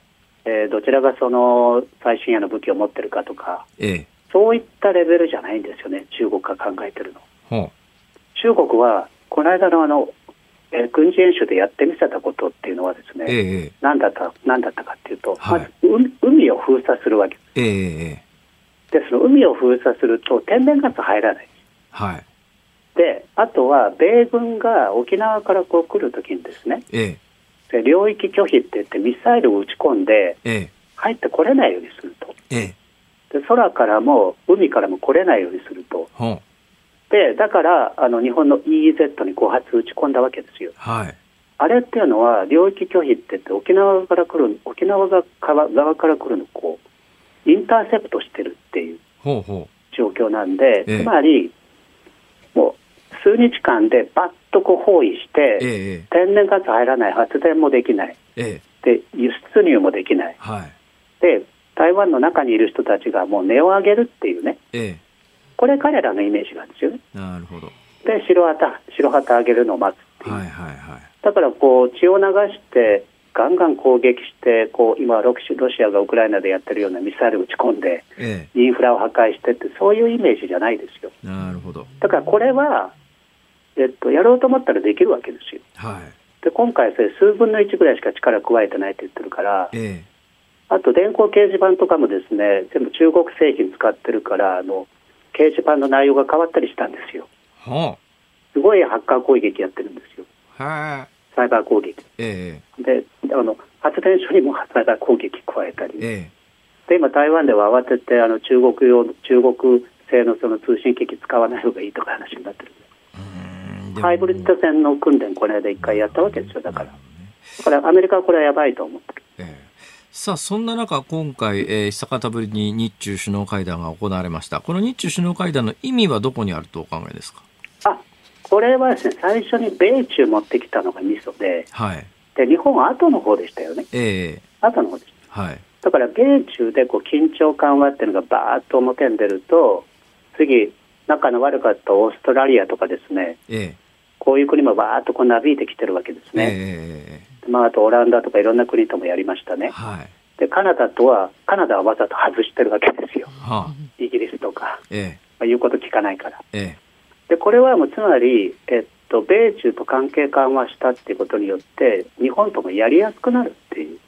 えーどちらがその最新鋭の武器を持ってるかとか、ええそういったレベルじゃないんですよね、中国が考えてるの。ほ中国は、この間のあの、えー軍事演習でやってみせたことっていうのはですね、ええ何だった何だったかっていうと、はい。まず海海を封鎖するわけ。ええええ。でその海を封鎖すると天然ガス入らない。はい。であとは米軍が沖縄からこう来るときにですねええ。で領域拒否って言ってミサイルを撃ち込んでええ。入ってこれないようにすると。ええで空からも海からも来れないようにすると。ほん。でだからあの日本の EEZ に5発撃ち込んだわけですよ。はい。あれっていうのは領域拒否って言って沖縄から来る沖縄が側側から来るのをこうインターセプトしてるっていう状況なんで、ええ。つまりもう数日間でバッとこう包囲して、ええ天然ガス入らない発電もできない。で輸出入もできない。はい。で台湾の中にいる人たちがもう値を上げるっていうねえこれ彼らのイメージなんですよねえなるほど。で白旗白旗上げるのを待つっていう、はいはいはい。だからこう血を流してガンガン攻撃してこう今ロシロシアがウクライナでやってるようなミサイル撃ち込んでえインフラを破壊してってそういうイメージじゃないですよえなるほど。だからこれは、えっと、やろうと思ったらできるわけですよはい。で今回それ数分の1ぐらいしか力加えてないって言ってるからえあと電光掲示板とかもですね全部中国製品使ってるからあの掲示板の内容が変わったりしたんですよ。えほすごいハッカー攻撃やってるんですよ。う。はい。サイバー攻撃。えであの発電所にも [laughs] サイバー攻撃加えたり。ええ。で今、台湾では慌ててあの中国用中国製のその通信機器使わない方がいいとか話になってる。ん。ハイブリッド戦の訓練、この間一回やったわけですよ、だから。だからアメリカはこれはやばいと思ってる。ええさあ、そんな中、今回、えー久方ぶりに日中首脳会談が行われました。この日中首脳会談の意味はどこにあるとお考えですか？あこれはですね、最初に米中持ってきたのがミソで、はい。で日本は後の方でしたよね、ええ後の方でした。はい。だから米中でこう緊張緩和っていうのがバーッと表に出ると、次、仲の悪かったオーストラリアとかですね、ええこういう国もバーッとこうなびいてきてるわけですえね。えまあ、あとオランダとかいろんな国ともやりましたね。はい。で、カナダとは、カナダはわざと外してるわけですよ。はあ。イギリスとか、えまあ、言うこと聞かないから。ええで、これはもうつまり、えっと、米中と関係緩和したっていうことによって、日本ともやりやすくなるっていう、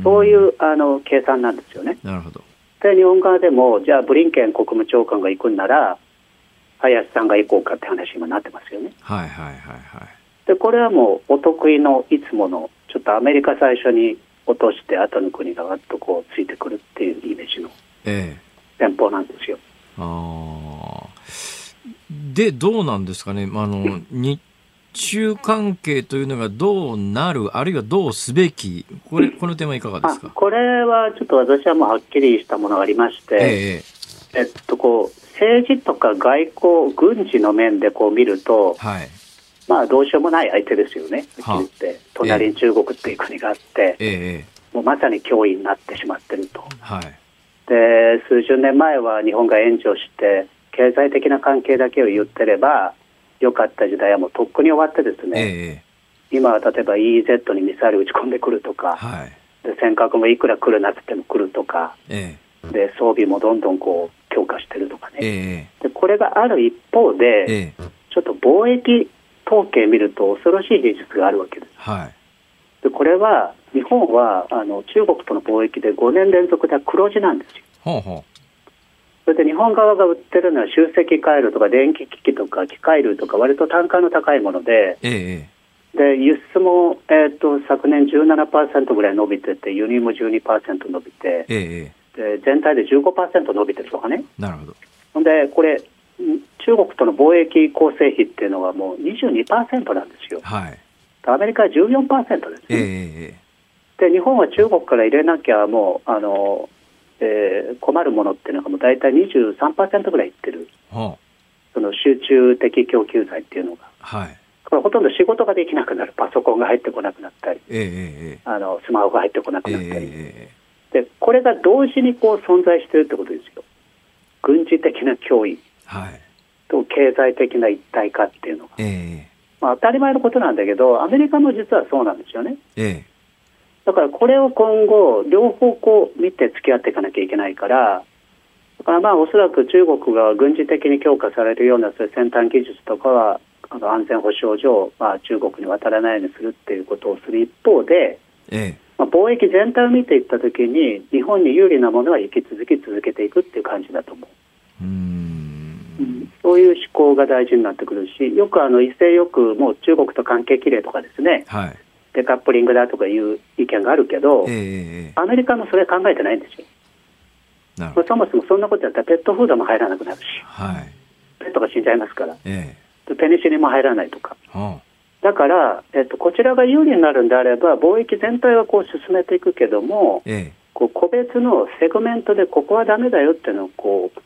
えそういうあの計算なんですよね。なるほど。で、日本側でも、じゃあ、ブリンケン国務長官が行くんなら、林さんが行こうかって話に今なってますよね。はいはいはいはい。で、これはもうお得意のいつもの、ちょっとアメリカ最初に落として、後の国がわっとこうついてくるっていうイメージのええ戦法なんですよ。ああ。で、どうなんですかね。あの、[laughs] 日中関係というのがどうなる、あるいはどうすべき、これ、[laughs] この点はいかがですか？あこれはちょっと私はもうはっきりしたものがありまして、えええっと、こう政治とか外交、軍事の面でこう見ると、はい。まあ、どうしようもない相手ですよね、はあ。はっきり言って、隣に中国っていう国があって、ええ。もうまさに脅威になってしまってると。はい。で、数十年前は日本が援助して、経済的な関係だけを言ってれば、良かった時代はもうとっくに終わってですね、ええ今は例えば EEZ にミサイル撃ち込んでくるとか、はい。で尖閣もいくら来るなって言っても来るとか、えで装備もどんどんこう強化してるとかえね、えでこれがある一方えで、ええ。ちょっと貿易統計見ると恐ろしい事実があるわけです。はい。でこれは日本はあの中国との貿易で5年連続で黒字なんですよ。ほうほそれで日本側が売ってるのは集積回路とか電気機器とか機械類とか割と単価の高いもので、う。ええで輸出も、えー、と昨年17%ぐらい伸びてて、輸入も12%伸びて、えええで全体で15%伸びてるとかね。なるほど。で、これ、ん中国との貿易構成比っていうのはもう22%なんですよ。はい。アメリカは14%ですええね。えで、日本は中国から入れなきゃもう、あの、えー困るものっていうのがもう大体23%ぐらいいってる。えほう。その集中的供給剤っていうのが。はい。これほとんど仕事ができなくなる。パソコンが入ってこなくなったり、えええあの、スマホが入ってこなくなったり。えで、これが同時にこう存在してるってことですよ。軍事的な脅威はい。と経済的な一体化っていうのが。ええまあ、当たり前のことなんだけど、アメリカも実はそうなんですよね。ええだからこれを今後、両方こう見て付き合っていかなきゃいけないから、だからまあおそらく中国が軍事的に強化されるようなそういう先端技術とかはあの安全保障上、まあ、中国に渡らないようにするっていうことをする一方で、ええまあ、貿易全体を見ていったときに、日本に有利なものは引き続き続けていくっていう感じだと思う。うんそういう思考が大事になってくるし、よくあの威勢よく、もう中国と関係きれいとかですね、はい。デカップリングだとかいう意見があるけど、ええええアメリカもそれ考えてないんですよ。そもそもそんなことやったらペットフードも入らなくなるし、はい。ペットが死んじゃいますから、えでペニシリンも入らないとか。だから、えっと、こちらが有利になるんであれば、貿易全体はこう進めていくけどもあ、え。こう個別のセグメントでここはダメだよっていうのをこう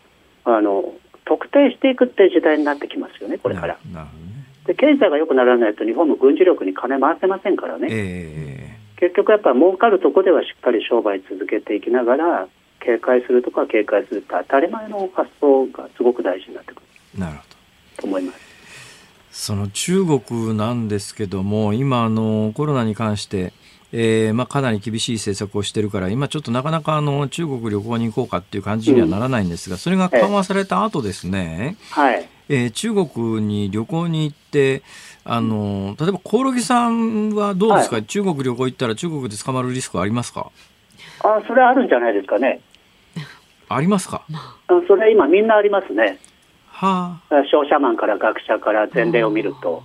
あの特定していくって時代になってきますよね、こえれから。ななるね。で経済が良くならないと日本も軍事力に金回せませんからね、え結局やっぱり儲かるとこではしっかり商売続けていきながら、警戒するとこは警戒するって当たり前の発想がすごく大事になってくる。えなるほど。と思います。その中国なんですけども、今、あのコロナに関して、えーまあ、かなり厳しい政策をしてるから、今ちょっとなかなかあの中国旅行に行こうかっていう感じにはならないんですが、それが緩和された後ですね、はい。えー中国に旅行に行って、あの例えばコオロギさんはどうですか、は中国旅行行ったら中国で捕まるリスクありますか？あそれはあるんじゃないですかね。ありますか？あ。それ今みんなありますね。は商社マンから学者から前例を見ると、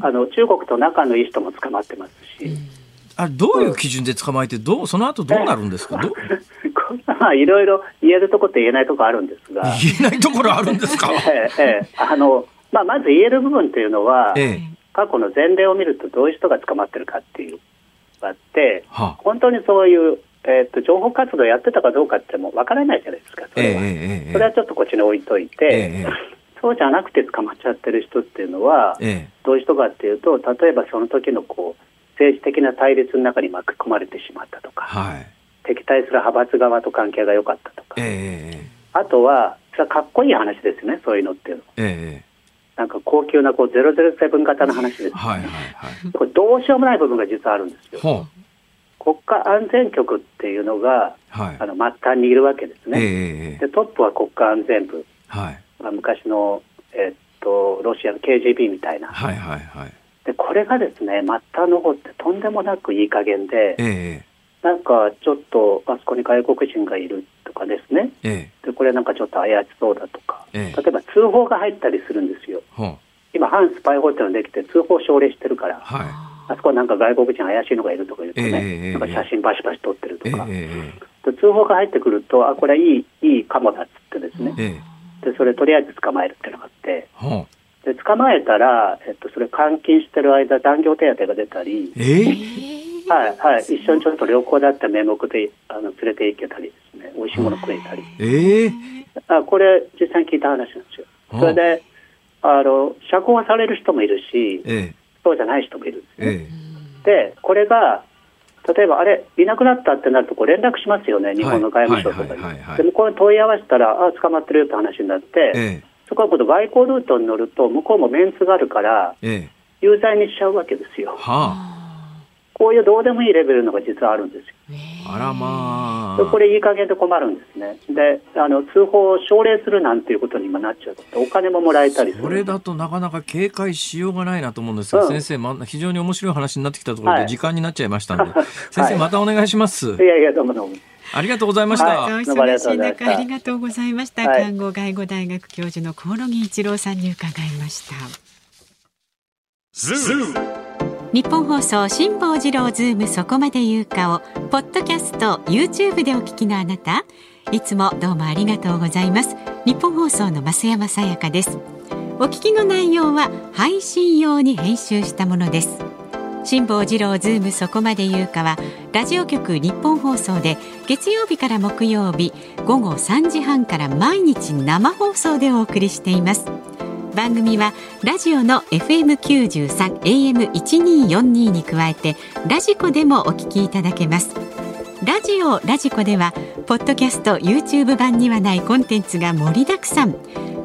あの中国と仲のいい人も捕まってますし、あ、あどういう基準で捕まえて、どうその後どうなるんですか？どこんなまあいろいろ言えるところと言えないところあるんですが、言えないところあるんですか？[laughs] あのまあ、まず言える部分っていうのは、ええ。過去の前例を見るとどういう人が捕まってるかっていうのがあって、はあ。本当にそういう、えっと情報活動やってたかどうかってもわからないじゃないですか、それは。えそれはちょっとこっちに置いといて、ええ。そうじゃなくて捕まっちゃってる人っていうのは、ええ。どういう人かっていうと、例えばその時のこう政治的な対立の中に巻き込まれてしまったとか、はい。敵対する派閥側と関係が良かったとか、ええあとは、それはかっこいい話ですよね、そういうのっていうの。は。えええ。なんか高級なこう007型の話です。はいはいはい。これどうしようもない部分が実はあるんですよ。ほ国家安全局っていうのがうはい。あの末端にいるわけですええね。ええでトップは国家安全部、はい。まあ、昔の、えっとロシアの KGB みたいな。はいはいはいでこれがですね末端の方ってとんでもなくいい加減で、ええなんかちょっとあそこに外国人がいるとかですね。ええ。でこれなんかちょっと怪しそうだとか、ええ。例えば通報が入ったりするんですよ。今反スパイ法っていうのができて通報奨励してるから。はい。あそこなんか外国人怪しいのがいるとか言うとね、ええなんか写真バシバシ撮ってるとか、で通報が入ってくると、あ、これはいいいいかもだっつってですね、でそれとりあえず捕まえるっていうのがあって、で捕まえたら、えっと、それ監禁してる間、残業手当が出たり、ええはいはい、一緒にちょっと旅行だった名目であの連れて行けたりですね、美味しいもの食えたり、ええあこれ、実際に聞いた話なんですよ。うんそれであの釈放される人もいるし、ええ。そうじゃない人もいるんですね。えで、これが、例えば、あれ、いなくなったってなると、こう連絡しますよね、日本の外務省とかに。はいはいはいはい。で向こうに問い合わせたら、あ捕まってるよって話になって、ええそこは今度、外交ルートに乗ると、向こうもメンツがあるから、ええ有罪にしちゃうわけですよ。はこういうどうでもいいレベルのが実はあるんですよ。ああらまあでこれ、いい加減で困るんですね。で、あの通報を奨励するなんていうことに今なっちゃうと、お金ももらえたりする。これだとなかなか警戒しようがないなと思うんですが、うん先生、ま、非常に面白い話になってきたところはいで時間になっちゃいましたんで、はい先生またお願いします、いやいや、どうもどうも。ありがとうございました、はいおどうもありがとう忙しいございました。中ありがとうございました、はい。看護外語大学教授の興梠一郎さんに伺いました。ニッポン放送辛坊治郎ズームそこまで言うかをポッドキャスト YouTube でお聞きのあなた。いつもどうもありがとうございます。ニッポン放送の増山さやかです。お聞きの内容は配信用に編集したものです辛坊治郎ズームそこまで言うかはラジオ局ニッポン放送で月曜日から木曜日午後3時半から毎日生放送でお送りしています。番組はラジオの FM93 AM1242 に加えてラジコでもお聞きいただけます。ラジオラジコではポッドキャスト YouTube 版にはないコンテンツが盛りだくさん。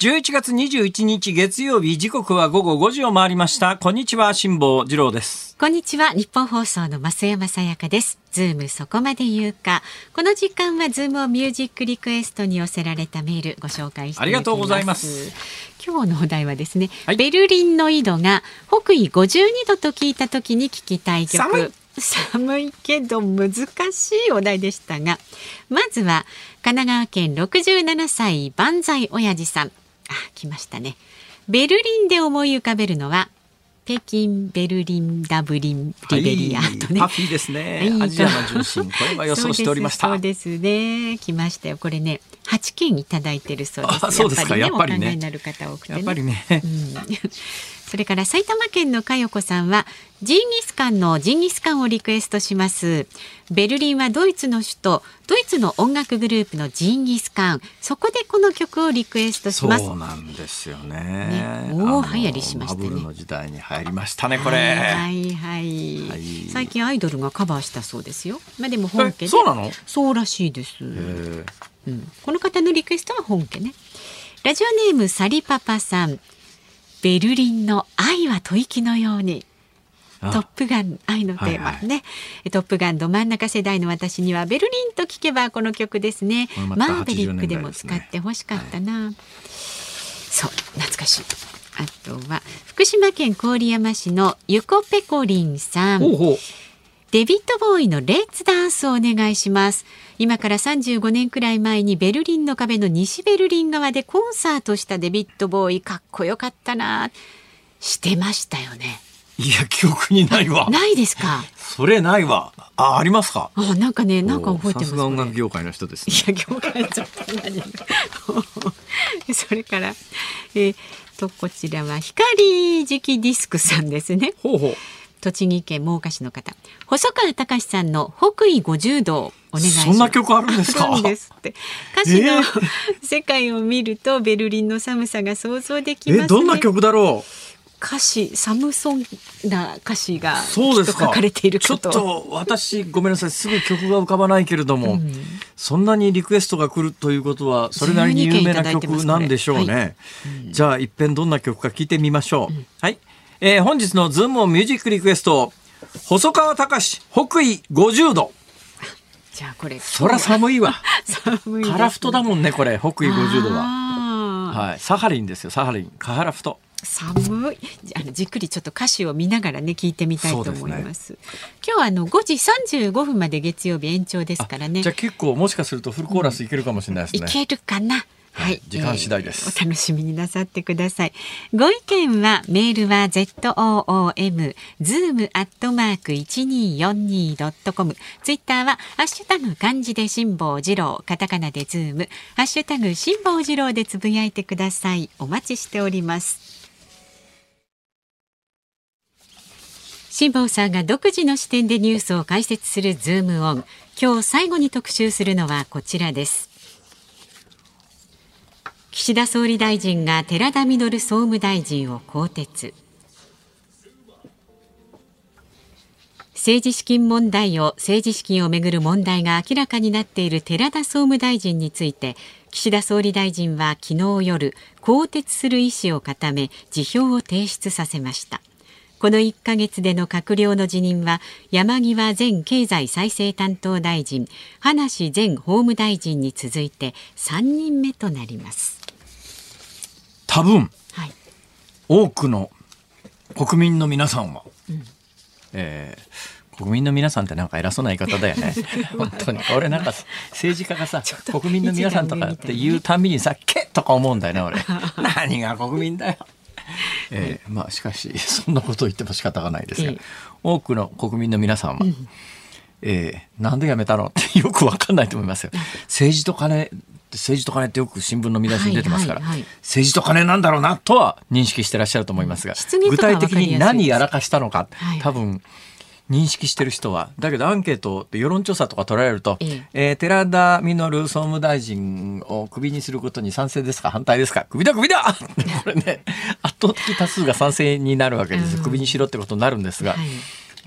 11月21日月曜日時刻は午後5時を回りました。こんにちは辛坊治郎です。こんにちはニッポン放送の増山さやかです。ズームそこまで言うか。この時間はズームオンミュージックリクエストに寄せられたメールご紹介してありがとうございます。今日のお題はですね、はい、ベルリンの緯度が北緯52度と聞いた時に聞きたい曲。寒い。けど難しいお題でしたがまずは神奈川県67歳万歳親父さんあ来ましたねベルリンで思い浮かべるのは北京、ベルリン、ダブリン、リベリアとね。はい、ーですね。アジアの中心、これは予想しておりました。そうですね。来ましたよ。これね、八件いただいてるそうです。そうですか。やっぱりね。お考えになる方多くて、ね、やっぱりね。うんそれから埼玉県の佳代子さんはジンギスカンのジンギスカンをリクエストします。ベルリンはドイツの首都ドイツの音楽グループのジンギスカン。そこでこの曲をリクエストします。そうなんですよね。ね大流行りしましたね。の時代に入りましたねこれ。はいはい、はい、最近アイドルがカバーしたそうですよ。まあでも本家で。そうなの？そうらしいです、うん、この方のリクエストは本家ね。ラジオネームサリパパさんベルリンの愛は吐息のように。トップガン愛のテーマね、はいはい、トップガンど真ん中世代の私にはベルリンと聞けばこの曲ですね。マーベリックでも使ってほしかったな、はい、そう懐かしい。あとは福島県郡山市のゆこぺこりんさんデビッド・ボーイのレッツダンスをお願いします。今から35年くらい前にベルリンの壁の西ベルリン側でコンサートしたデビッド・ボーイ。かっこよかったな。してましたよね。いや記憶にないわ。ないですか？それないわ。あありますか？あなんかねなんか覚えてます音楽業界の人です、ね、いや業界ちょっと何？[laughs] それからえー、とこちらは光磁気ディスクさんですね。ほうほう栃木県真岡市の方。細川隆さんの北緯50度お願いします。そんな曲あるんですか？ですって。歌詞の、えー、世界を見るとベルリンの寒さが想像できます、ね、どんな曲だろう？歌詞サムソンな歌詞がそうですか。書かれているちょっと私ごめんなさい。すぐ曲が浮かばないけれども、うん、そんなにリクエストが来るということはそれなりに有名な曲なんでしょうね、はいうん、じゃあ一遍どんな曲か聞いてみましょう、うん、はいえー、本日のズームオンミュージックリクエスト、細川隆北緯50度。じゃあこれ。そら寒いわ。[laughs] 寒い、ね、カラフトだもんね、これ、北緯50度は。はい。サハリンですよ、サハリン。カハラフト。寒いあのじっくりちょっと歌詞を見ながらね聞いてみたいと思います、ね、今日はあの5時35分まで月曜日延長ですからねじゃあ結構もしかするとフルコーラスいけるかもしれないですね、うん、いけるかなはい、時間次第です、えー、お楽しみになさってください。ご意見はメールは z o o m zoom アットマーク一二四二ドットコム。ツイッターはハッシュタグ漢字で辛坊治郎、カタカナでズーム、ハッシュタグ辛坊治郎でつぶやいてください。お待ちしております。辛坊さんが独自の視点でニュースを解説するズームオン。今日最後に特集するのはこちらです。岸田総理大臣が寺田稔総務大臣を更迭。政治資金問題を政治資金をめぐる問題が明らかになっている寺田総務大臣について岸田総理大臣は昨日夜更迭する意思を固め辞表を提出させました。この1ヶ月での閣僚の辞任は山際前経済再生担当大臣葉梨前法務大臣に続いて3人目となります。多分、はい、多くの国民の皆さんは、うん、えー、国民の皆さんってなんか偉そうな言い方だよね。[laughs] 本当に。俺なんか政治家がさ国民の皆さんとかって言うたびにさ「け」とか思うんだよね俺。[laughs] 何が国民だよ。えー、まあしかしそんなことを言っても仕方がないですが、多くの国民の皆さんは、うん、えー、なんで辞めたの？ってよく分かんないと思いますよ。政治と金政治と金ってよく新聞の見出しに出てますから、政治と金なんだろうなとは認識してらっしゃると思いますが、具体的に何やらかしたのか、はい、多分認識してる人は。だけどアンケートで世論調査とか取られると、ええ。えー寺田稔総務大臣をクビにすることに賛成ですか？反対ですか？クビだクビだ！[laughs] これね、圧倒的多数が賛成になるわけです。うん。クビにしろってことになるんですが。はい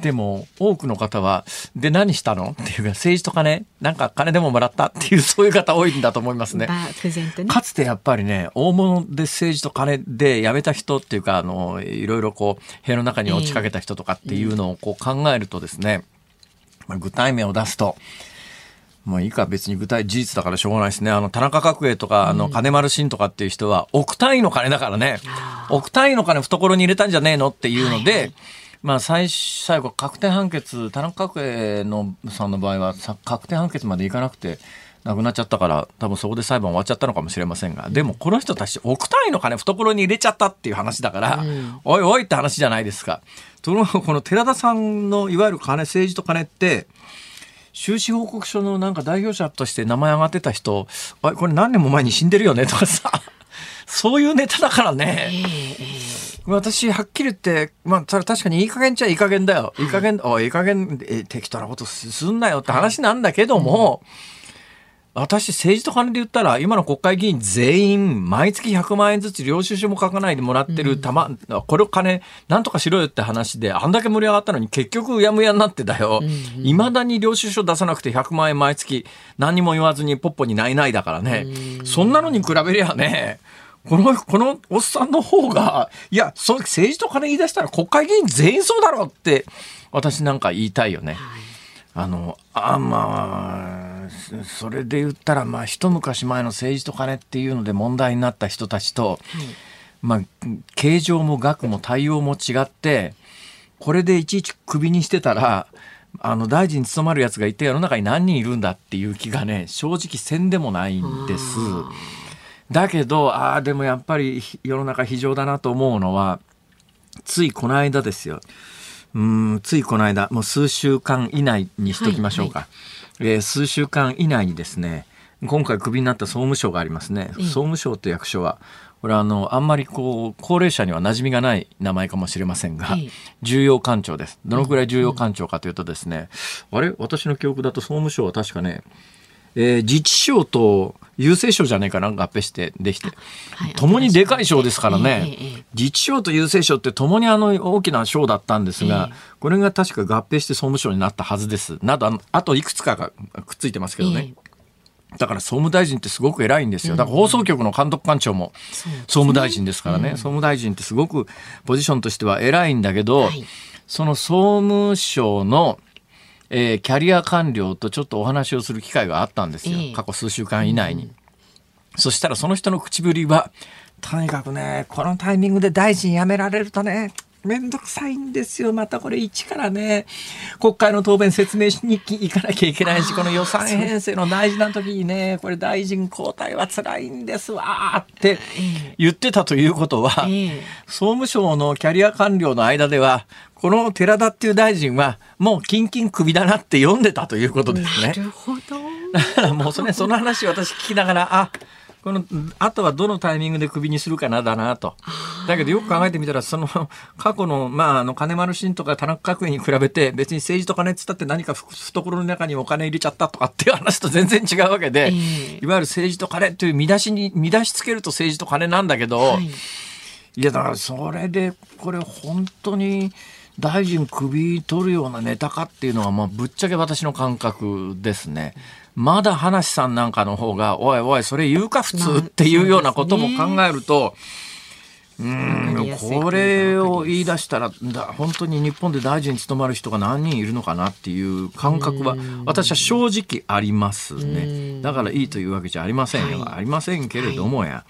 でも、多くの方は、で、何したの？っていうか、政治と金なんか金でももらった？っていう、そういう方多いんだと思いますね。ね。かつてやっぱりね、大物で政治と金で辞めた人っていうか、あの、いろいろこう、部屋の中に落ちかけた人とかっていうのをこう考えるとですね、まあ具体名を出すと、もういいか別に具体事実だからしょうがないですね。あの、田中角栄とか、あの、金丸信とかっていう人は、億単位の金だからね、億単位の金懐に入れたんじゃねえの？っていうので、まあ最最後確定判決田中角栄のさんの場合はさ確定判決までいかなくて亡くなっちゃったから多分そこで裁判終わっちゃったのかもしれませんが、でもこの人たち億単位の金懐に入れちゃったっていう話だから、おいおいって話じゃないですか。ところがこの寺田さんのいわゆる金政治と金って収支報告書のなんか代表者として名前上がってた人、これ何年も前に死んでるよねとかさ、そういうネタだからね。私、はっきり言って、まあ、それ確かにいい加減っちゃいい加減だよ。いい加減、おいい加減、え適当なことすんなよって話なんだけども、私、政治と金で言ったら、今の国会議員全員、毎月100万円ずつ領収書も書かないでもらってるたま、これを金、なんとかしろよって話で、あんだけ盛り上がったのに、結局うやむやになってだよ。いまだに領収書出さなくて100万円毎月、何にも言わずにポッポにないないだからね。そんなのに比べりゃね、この、このおっさんの方が、いや、そう、政治と金言い出したら国会議員全員そうだろうって、私なんか言いたいよね。あの、あ、まあ、それで言ったら、まあ、一昔前の政治と金っていうので問題になった人たちと、まあ、形状も額も対応も違って、これでいちいちクビにしてたら、あの、大臣に務まるやつがいて世の中に何人いるんだっていう気がね、正直せんでもないんです。だけど、ああ、でもやっぱり世の中非常だなと思うのは、ついこの間ですよ。うん、ついこの間、もう数週間以内にしときましょうか。えー数週間以内にですね、今回クビになった総務省がありますね。ええ総務省という役所は、これはあの、あんまりこう、高齢者には馴染みがない名前かもしれませんがええ、重要官庁です。どのくらい重要官庁かというとですね、あれ？私の記憶だと総務省は確かね、えー自治省と郵政省じゃねえかな合併してできて、はい共にでかい省ですからええね、ええ自治省と郵政省って共にあの大きな省だったんですが、ええ。これが確か合併して総務省になったはずです。などあといくつかがくっついてますけどね。だから総務大臣ってすごく偉いんですよ。だから放送局の監督官庁も総務大臣ですからね。総務大臣ってすごくポジションとしては偉いんだけど、はい。その総務省の、えーキャリア官僚とちょっとお話をする機会があったんですよ。ええ過去数週間以内に。そしたらその人の口ぶりは、とにかくね、このタイミングで大臣辞められるとね、めんどくさいんですよ。またこれ一からね、国会の答弁説明しに行かなきゃいけないし、この予算編成の大事な時にね、これ大臣交代は辛いんですわーって言ってたということは、ええ総務省のキャリア官僚の間では、この寺田っていう大臣は、もうキンキン首だなって読んでたということですねな。るほど。だからもうそれ、その話私聞きながら、あ、この、あとはどのタイミングでクビにするかなだなと。だけどよく考えてみたら、その、過去の、まあ、あの、金丸信とか田中角栄に比べて、別に政治と金っつったって何かふ懐の中にお金入れちゃったとかっていう話と全然違うわけで、ええいわゆる政治と金という見出しに、見出しつけると政治と金なんだけど、はいいやだからそれでこれ本当に大臣首取るようなネタかっていうのはまあぶっちゃけ私の感覚ですね。まだ話さんなんかの方がおいおいそれ言うか普通っていうようなことも考えると。うんこれを言い出したらだ本当に日本で大臣に務まる人が何人いるのかなっていう感覚は私は正直ありますね。だからいいというわけじゃありませんよ、はい。ありませんけれどもや、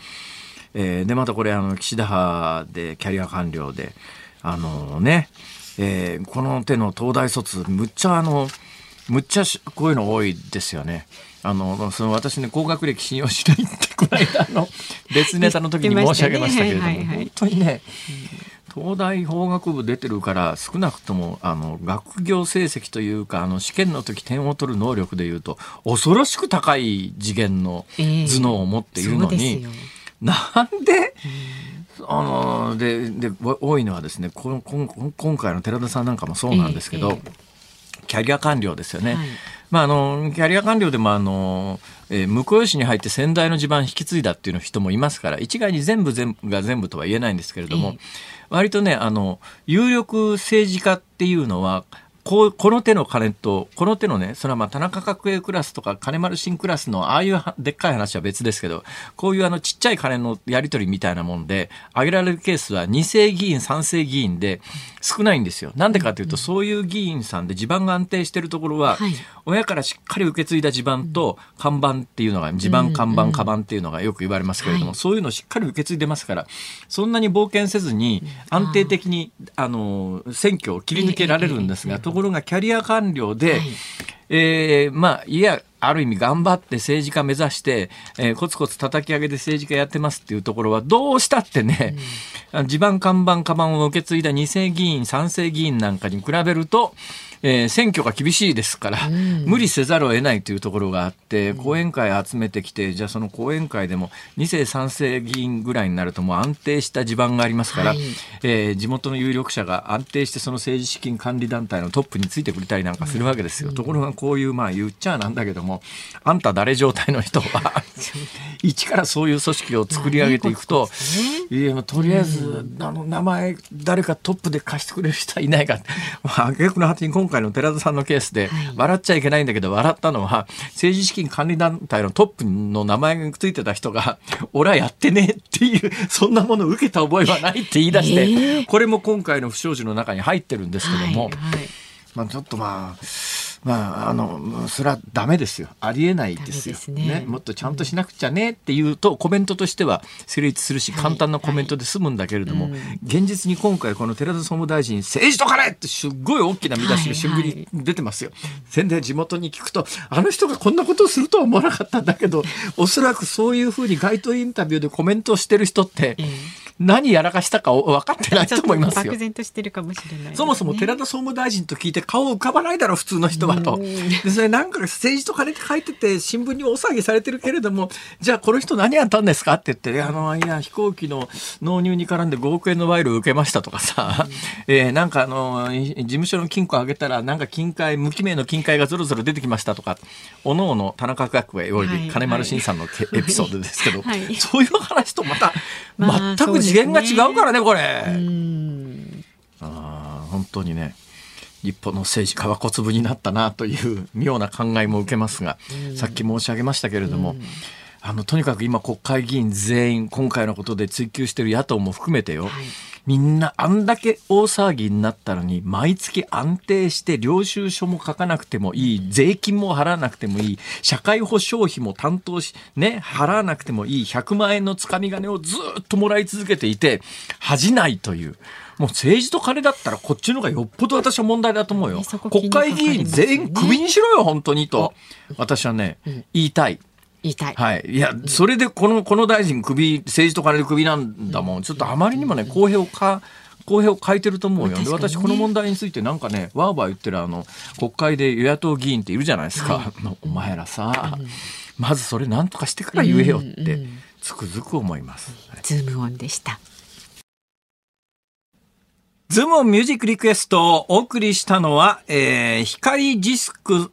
えーでまたこれあの岸田派でキャリア官僚であのね、えーこの手の東大卒むっちゃあのむっちゃしこういうの多いですよね。あのその私ね高学歴信用しないってこの間の [laughs] 別ネタの時に申し上げましたけれども、ねはいはいはい。本当にね東大法学部出てるから少なくともあの学業成績というかあの試験の時点を取る能力でいうと恐ろしく高い次元のええ頭脳を持っているのに、そうですよ。なんであのでで多いのはですねこの今今回の寺田さんなんかもそうなんですけど、ええ、キャリア官僚ですよね。はい。まあ、あのキャリア官僚でもあの、えー、婿養子に入って先代の地盤引き継いだっていう人もいますから一概に全部全部が全部とは言えないんですけれども、えー、割とねあの有力政治家っていうのはこうこの手の金とこの手のねそれはまあ田中角栄クラスとか金丸新クラスのああいうでっかい話は別ですけどこういうあのちっちゃい金のやり取りみたいなもんで挙げられるケースは2世議員3世議員で少ないんですよ。なんでかというと、そういう議員さんで地盤が安定しているところは、親からしっかり受け継いだ地盤と看板っていうのが地盤看板カバンっていうのがよく言われますけれども、そういうのをしっかり受け継いでますからそんなに冒険せずに安定的にあの選挙を切り抜けられるんですが、ところがキャリア官僚で、えー、まあいやある意味頑張って政治家目指して、えー、コツコツ叩き上げで政治家やってますっていうところはどうしたってね、うん、地盤看板カバンを受け継いだ2世議員3世議員なんかに比べるとえー、選挙が厳しいですから、うん、無理せざるを得ないというところがあって、講演会集めてきて、じゃあその講演会でも2世3世議員ぐらいになるともう安定した地盤がありますから、はい、えー、地元の有力者が安定してその政治資金管理団体のトップについてくれたりなんかするわけですよ。うん、ところがこういう、まあ言っちゃなんだけども、あんた誰状態の人は一からそういう組織を作り上げていくと、いやとりあえず、あの名前誰かトップで貸してくれる人はいないか。まあ、挙句の果てに今回の寺田さんのケースで、笑っちゃいけないんだけど、笑ったのは、政治資金管理団体のトップの名前がついてた人が、[laughs] 俺はやってねえっていう、そんなものを受けた覚えはないって言い出して、これも今回の不祥事の中に入ってるんですけども、まあちょっとまあ、まあ、あの、それはダメですよ。ありえないですよ。すね、ね、もっとちゃんとしなくちゃねっていうと、コメントとしては成立するし、簡単なコメントで済むんだけれども、はいはい、現実に今回この寺田総務大臣、政治と金ってすっごい大きな見出しが新聞に出てますよ。全然地元に聞くと、あの人がこんなことをするとは思わなかったんだけど、おそらくそういうふうに街頭インタビューでコメントをしてる人って、何やらかしたか分かってないと思いますよ。漠然としてるかもしれない、ね、そもそも寺田総務大臣と聞いて顔浮かばないだろう普通の人はと。でそれなんか政治と金って書いてて新聞に大騒ぎされてるけれどもじゃあこの人何やったんですかって言って、あのいや飛行機の納入に絡んで5億円の賄賂を受けましたとかさ、[laughs] えー、なんかあの事務所の金庫上げたらなんか金塊無記名の金塊がぞろぞろ出てきましたとか。おのおの田中角栄および金丸信さんの、はい、エピソードですけど、はい、そういう話とまた全く次元が違うからね、これ。あ本当にね。日本の政治家は小粒になったなという妙な考えも受けますが、さっき申し上げましたけれども、あのとにかく今国会議員全員今回のことで追及している野党も含めてよ、はい、みんなあんだけ大騒ぎになったのに毎月安定して領収書も書かなくてもいい税金も払わなくてもいい社会保障費も担当しね払わなくてもいい100万円のつかみ金をずっともらい続けていて恥じないという。もう政治と金だったらこっちの方がよっぽど私は問題だと思うよ。国会議員全員クビにしろよ、本当にと。私はね、言いたい。言いたい。はい。いや、それでこの、この大臣首、政治と金で首なんだもん。ちょっとあまりにもね、公平をか、公平を変えてると思うよ。で、私この問題についてなんかね、わーわー言ってるあの、国会で与野党議員っているじゃないですか。はい、[laughs] お前らさ、まずそれ何とかしてから言えよって、つくづく思います。ズームオンでした。ズームオンミュージックリクエストをお送りしたのは、えー、光ディスク、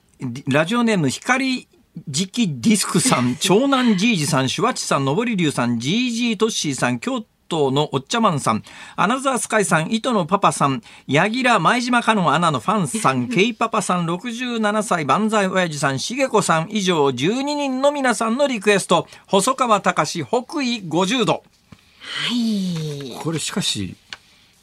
ラジオネーム光次期ディスクさん、[laughs] 長男じいじさん、シュワチさん、のぼりりゅうさん、ジージートッシーさん、京都のおっちゃまんさん、アナザースカイさん、糸のパパさん、柳楽前島かのアナのファンさん、[laughs] ケイパパさん、67歳、万歳親父さん、しげこさん、以上12人の皆さんのリクエスト、細川隆北緯五十度。はい。これしかし、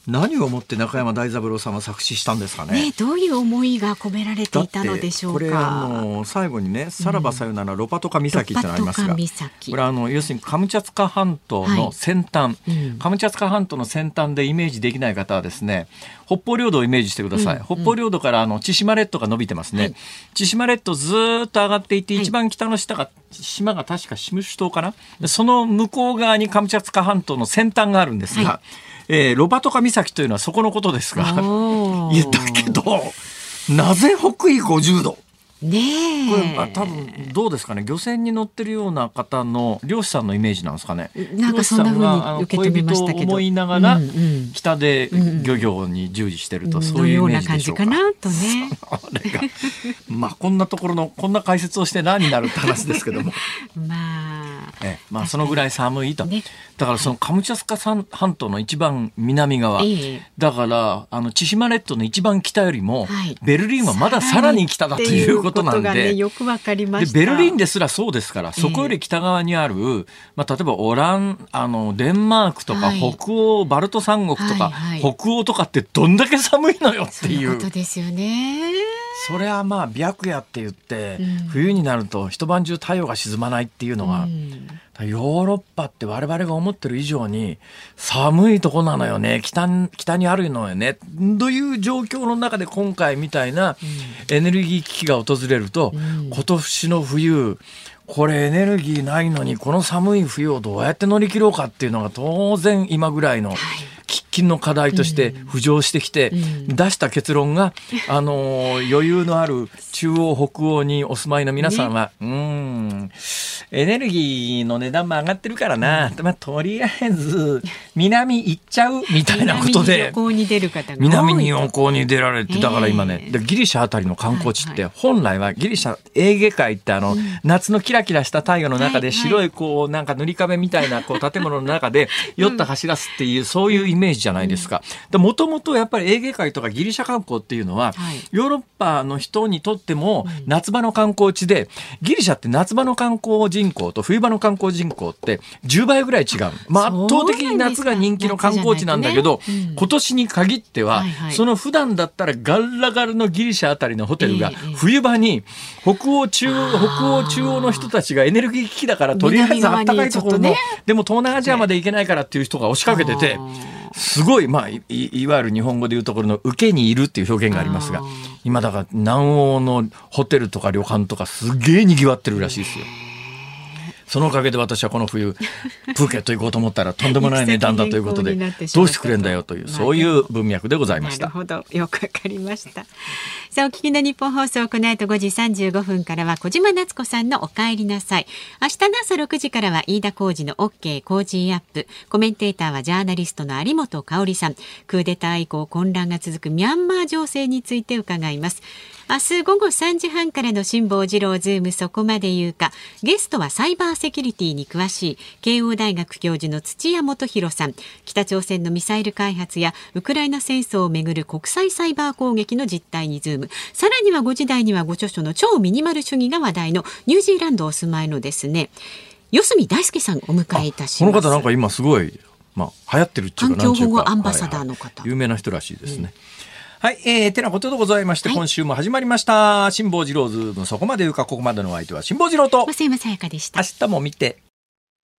何を思って中山大三郎さんは作詞したんですかね、ね、どういう思いが込められていたのでしょうか。これあの最後にね「さらばさよならロパトカ岬」ってのありますが、これあの要するにカムチャツカ半島の先端、はいうん、カムチャツカ半島の先端でイメージできない方はですね北方領土をイメージしてください、うん、北方領土からあの千島列島が伸びてますね、はい、千島列島ずっと上がっていて、一番北の下が島が確かシムシュ島かな。その向こう側にカムチャツカ半島の先端があるんですが、はいえー、ロバトカ岬というのはそこのことですがいやだけどなぜ北緯50度？ねえ。これあ多分どうですかね？漁船に乗ってるような方の漁師さんのイメージなんですかね？なんかそんな風に受け止めましたけど。思いながらうんうん。北で漁業に従事してると、そういうイメージでしょうか？な感じかなとね。あれが。まあこんなところのこんな解説をして何になるって話ですけども、[laughs] まあ。ええ。まあそのぐらい寒いと、ね。だからそのカムチャツカ半島の一番南側、ええ。だからあの千島列島の一番北よりも、はい。ベルリンはまださらに北だということなんっていうことがね、で。よくわかりまでした。ベルリンですらそうですから、そこより北側にある、まあ、例えばオランあのデンマークとか、はい北欧バルト三国とか、はいはい北欧とかってどんだけ寒いのよってそういいううことですよね。それはまあ白夜って言って、うん冬になると一晩中太陽が沈まないっていうのが、うんヨーロッパって我々が思ってる以上に寒いとこなのよね。北に北にあるのよね。という状況の中で今回みたいなエネルギー危機が訪れると、うん。今年の冬これエネルギーないのにこの寒い冬をどうやって乗り切ろうかっていうのが当然今ぐらいの喫緊の課題として浮上してきて、うん。出した結論が、[laughs] あのー余裕のある中央北欧にお住まいの皆さんは、うーんエネルギーの値段も上がってるからな、まあ、とりあえず南行っちゃうみたいなこと南にで旅。行に出る方が南に四行に出られて、ええだから今ね、でギリシャあたりの観光地って、はい本来はギリシャエーゲ海ってあの、夏のキラキラした太陽の中はいで白いこうなんか塗り壁みたいな [laughs] こう建物の中で酔った走らすっていうそういうイメージじゃないですか。もともとやっぱりエーゲ海とかギリシャ観光っていうのは、はい。ヨーロッパの人にとっても夏場の観光地で、ギリシャって夏場の観光人口と冬場の観光人口って10倍ぐらい違う。まあ、圧倒的に夏が人気の観光地なんだけど、ねうん。今年に限っては、はいはい。その普段だったらガラガラのギリシャあたりのホテルが冬場に北欧中央北欧中央の人たちがエネルギー危機だからとりあえずあったかいところの、ね。でも東南アジアまで行けないからっていう人が押しかけててすごいまあいいいわゆる日本語でいうところの受けにいるっていう表現がありますが今だから南欧のホテルとか旅館とかすげえ賑わってるらしいですよ。そのおかげで私はこの冬プーケット行こうと思ったらとんでもない値段だということでどうしてくれんだよというそういう文脈でございました。なるほど。よくわかりました。さあ、お聞きの日本放送、この後5時35分からは小島夏子さんのお帰りなさい。明日の朝6時からは飯田浩二の OK 工事アップ。コメンテーターはジャーナリストの有本香里さん。クーデター以降混乱が続くミャンマー情勢について伺います。明日午後3時半からの辛坊治郎ズームそこまで言うか。ゲストはサイバーセキュリティに詳しい慶応大学教授の土屋大洋さん。北朝鮮のミサイル開発やウクライナ戦争をめぐる国際サイバー攻撃の実態にズーム。さらには5時台にはご著書の超ミニマル主義が話題のニュージーランドお住まいのですね。四角大輔さんお迎えいたします。この方なんか今すごい、まあ、流行ってるっていうか環境保護アンバサダーの方はいはい有名な人らしいですね。はい、えー、てなことでございまして、今週も始まりました。辛坊治郎ズーム、そこまで言うか、ここまでのお相手は辛坊治郎と、増山さやかでした明。日も見て。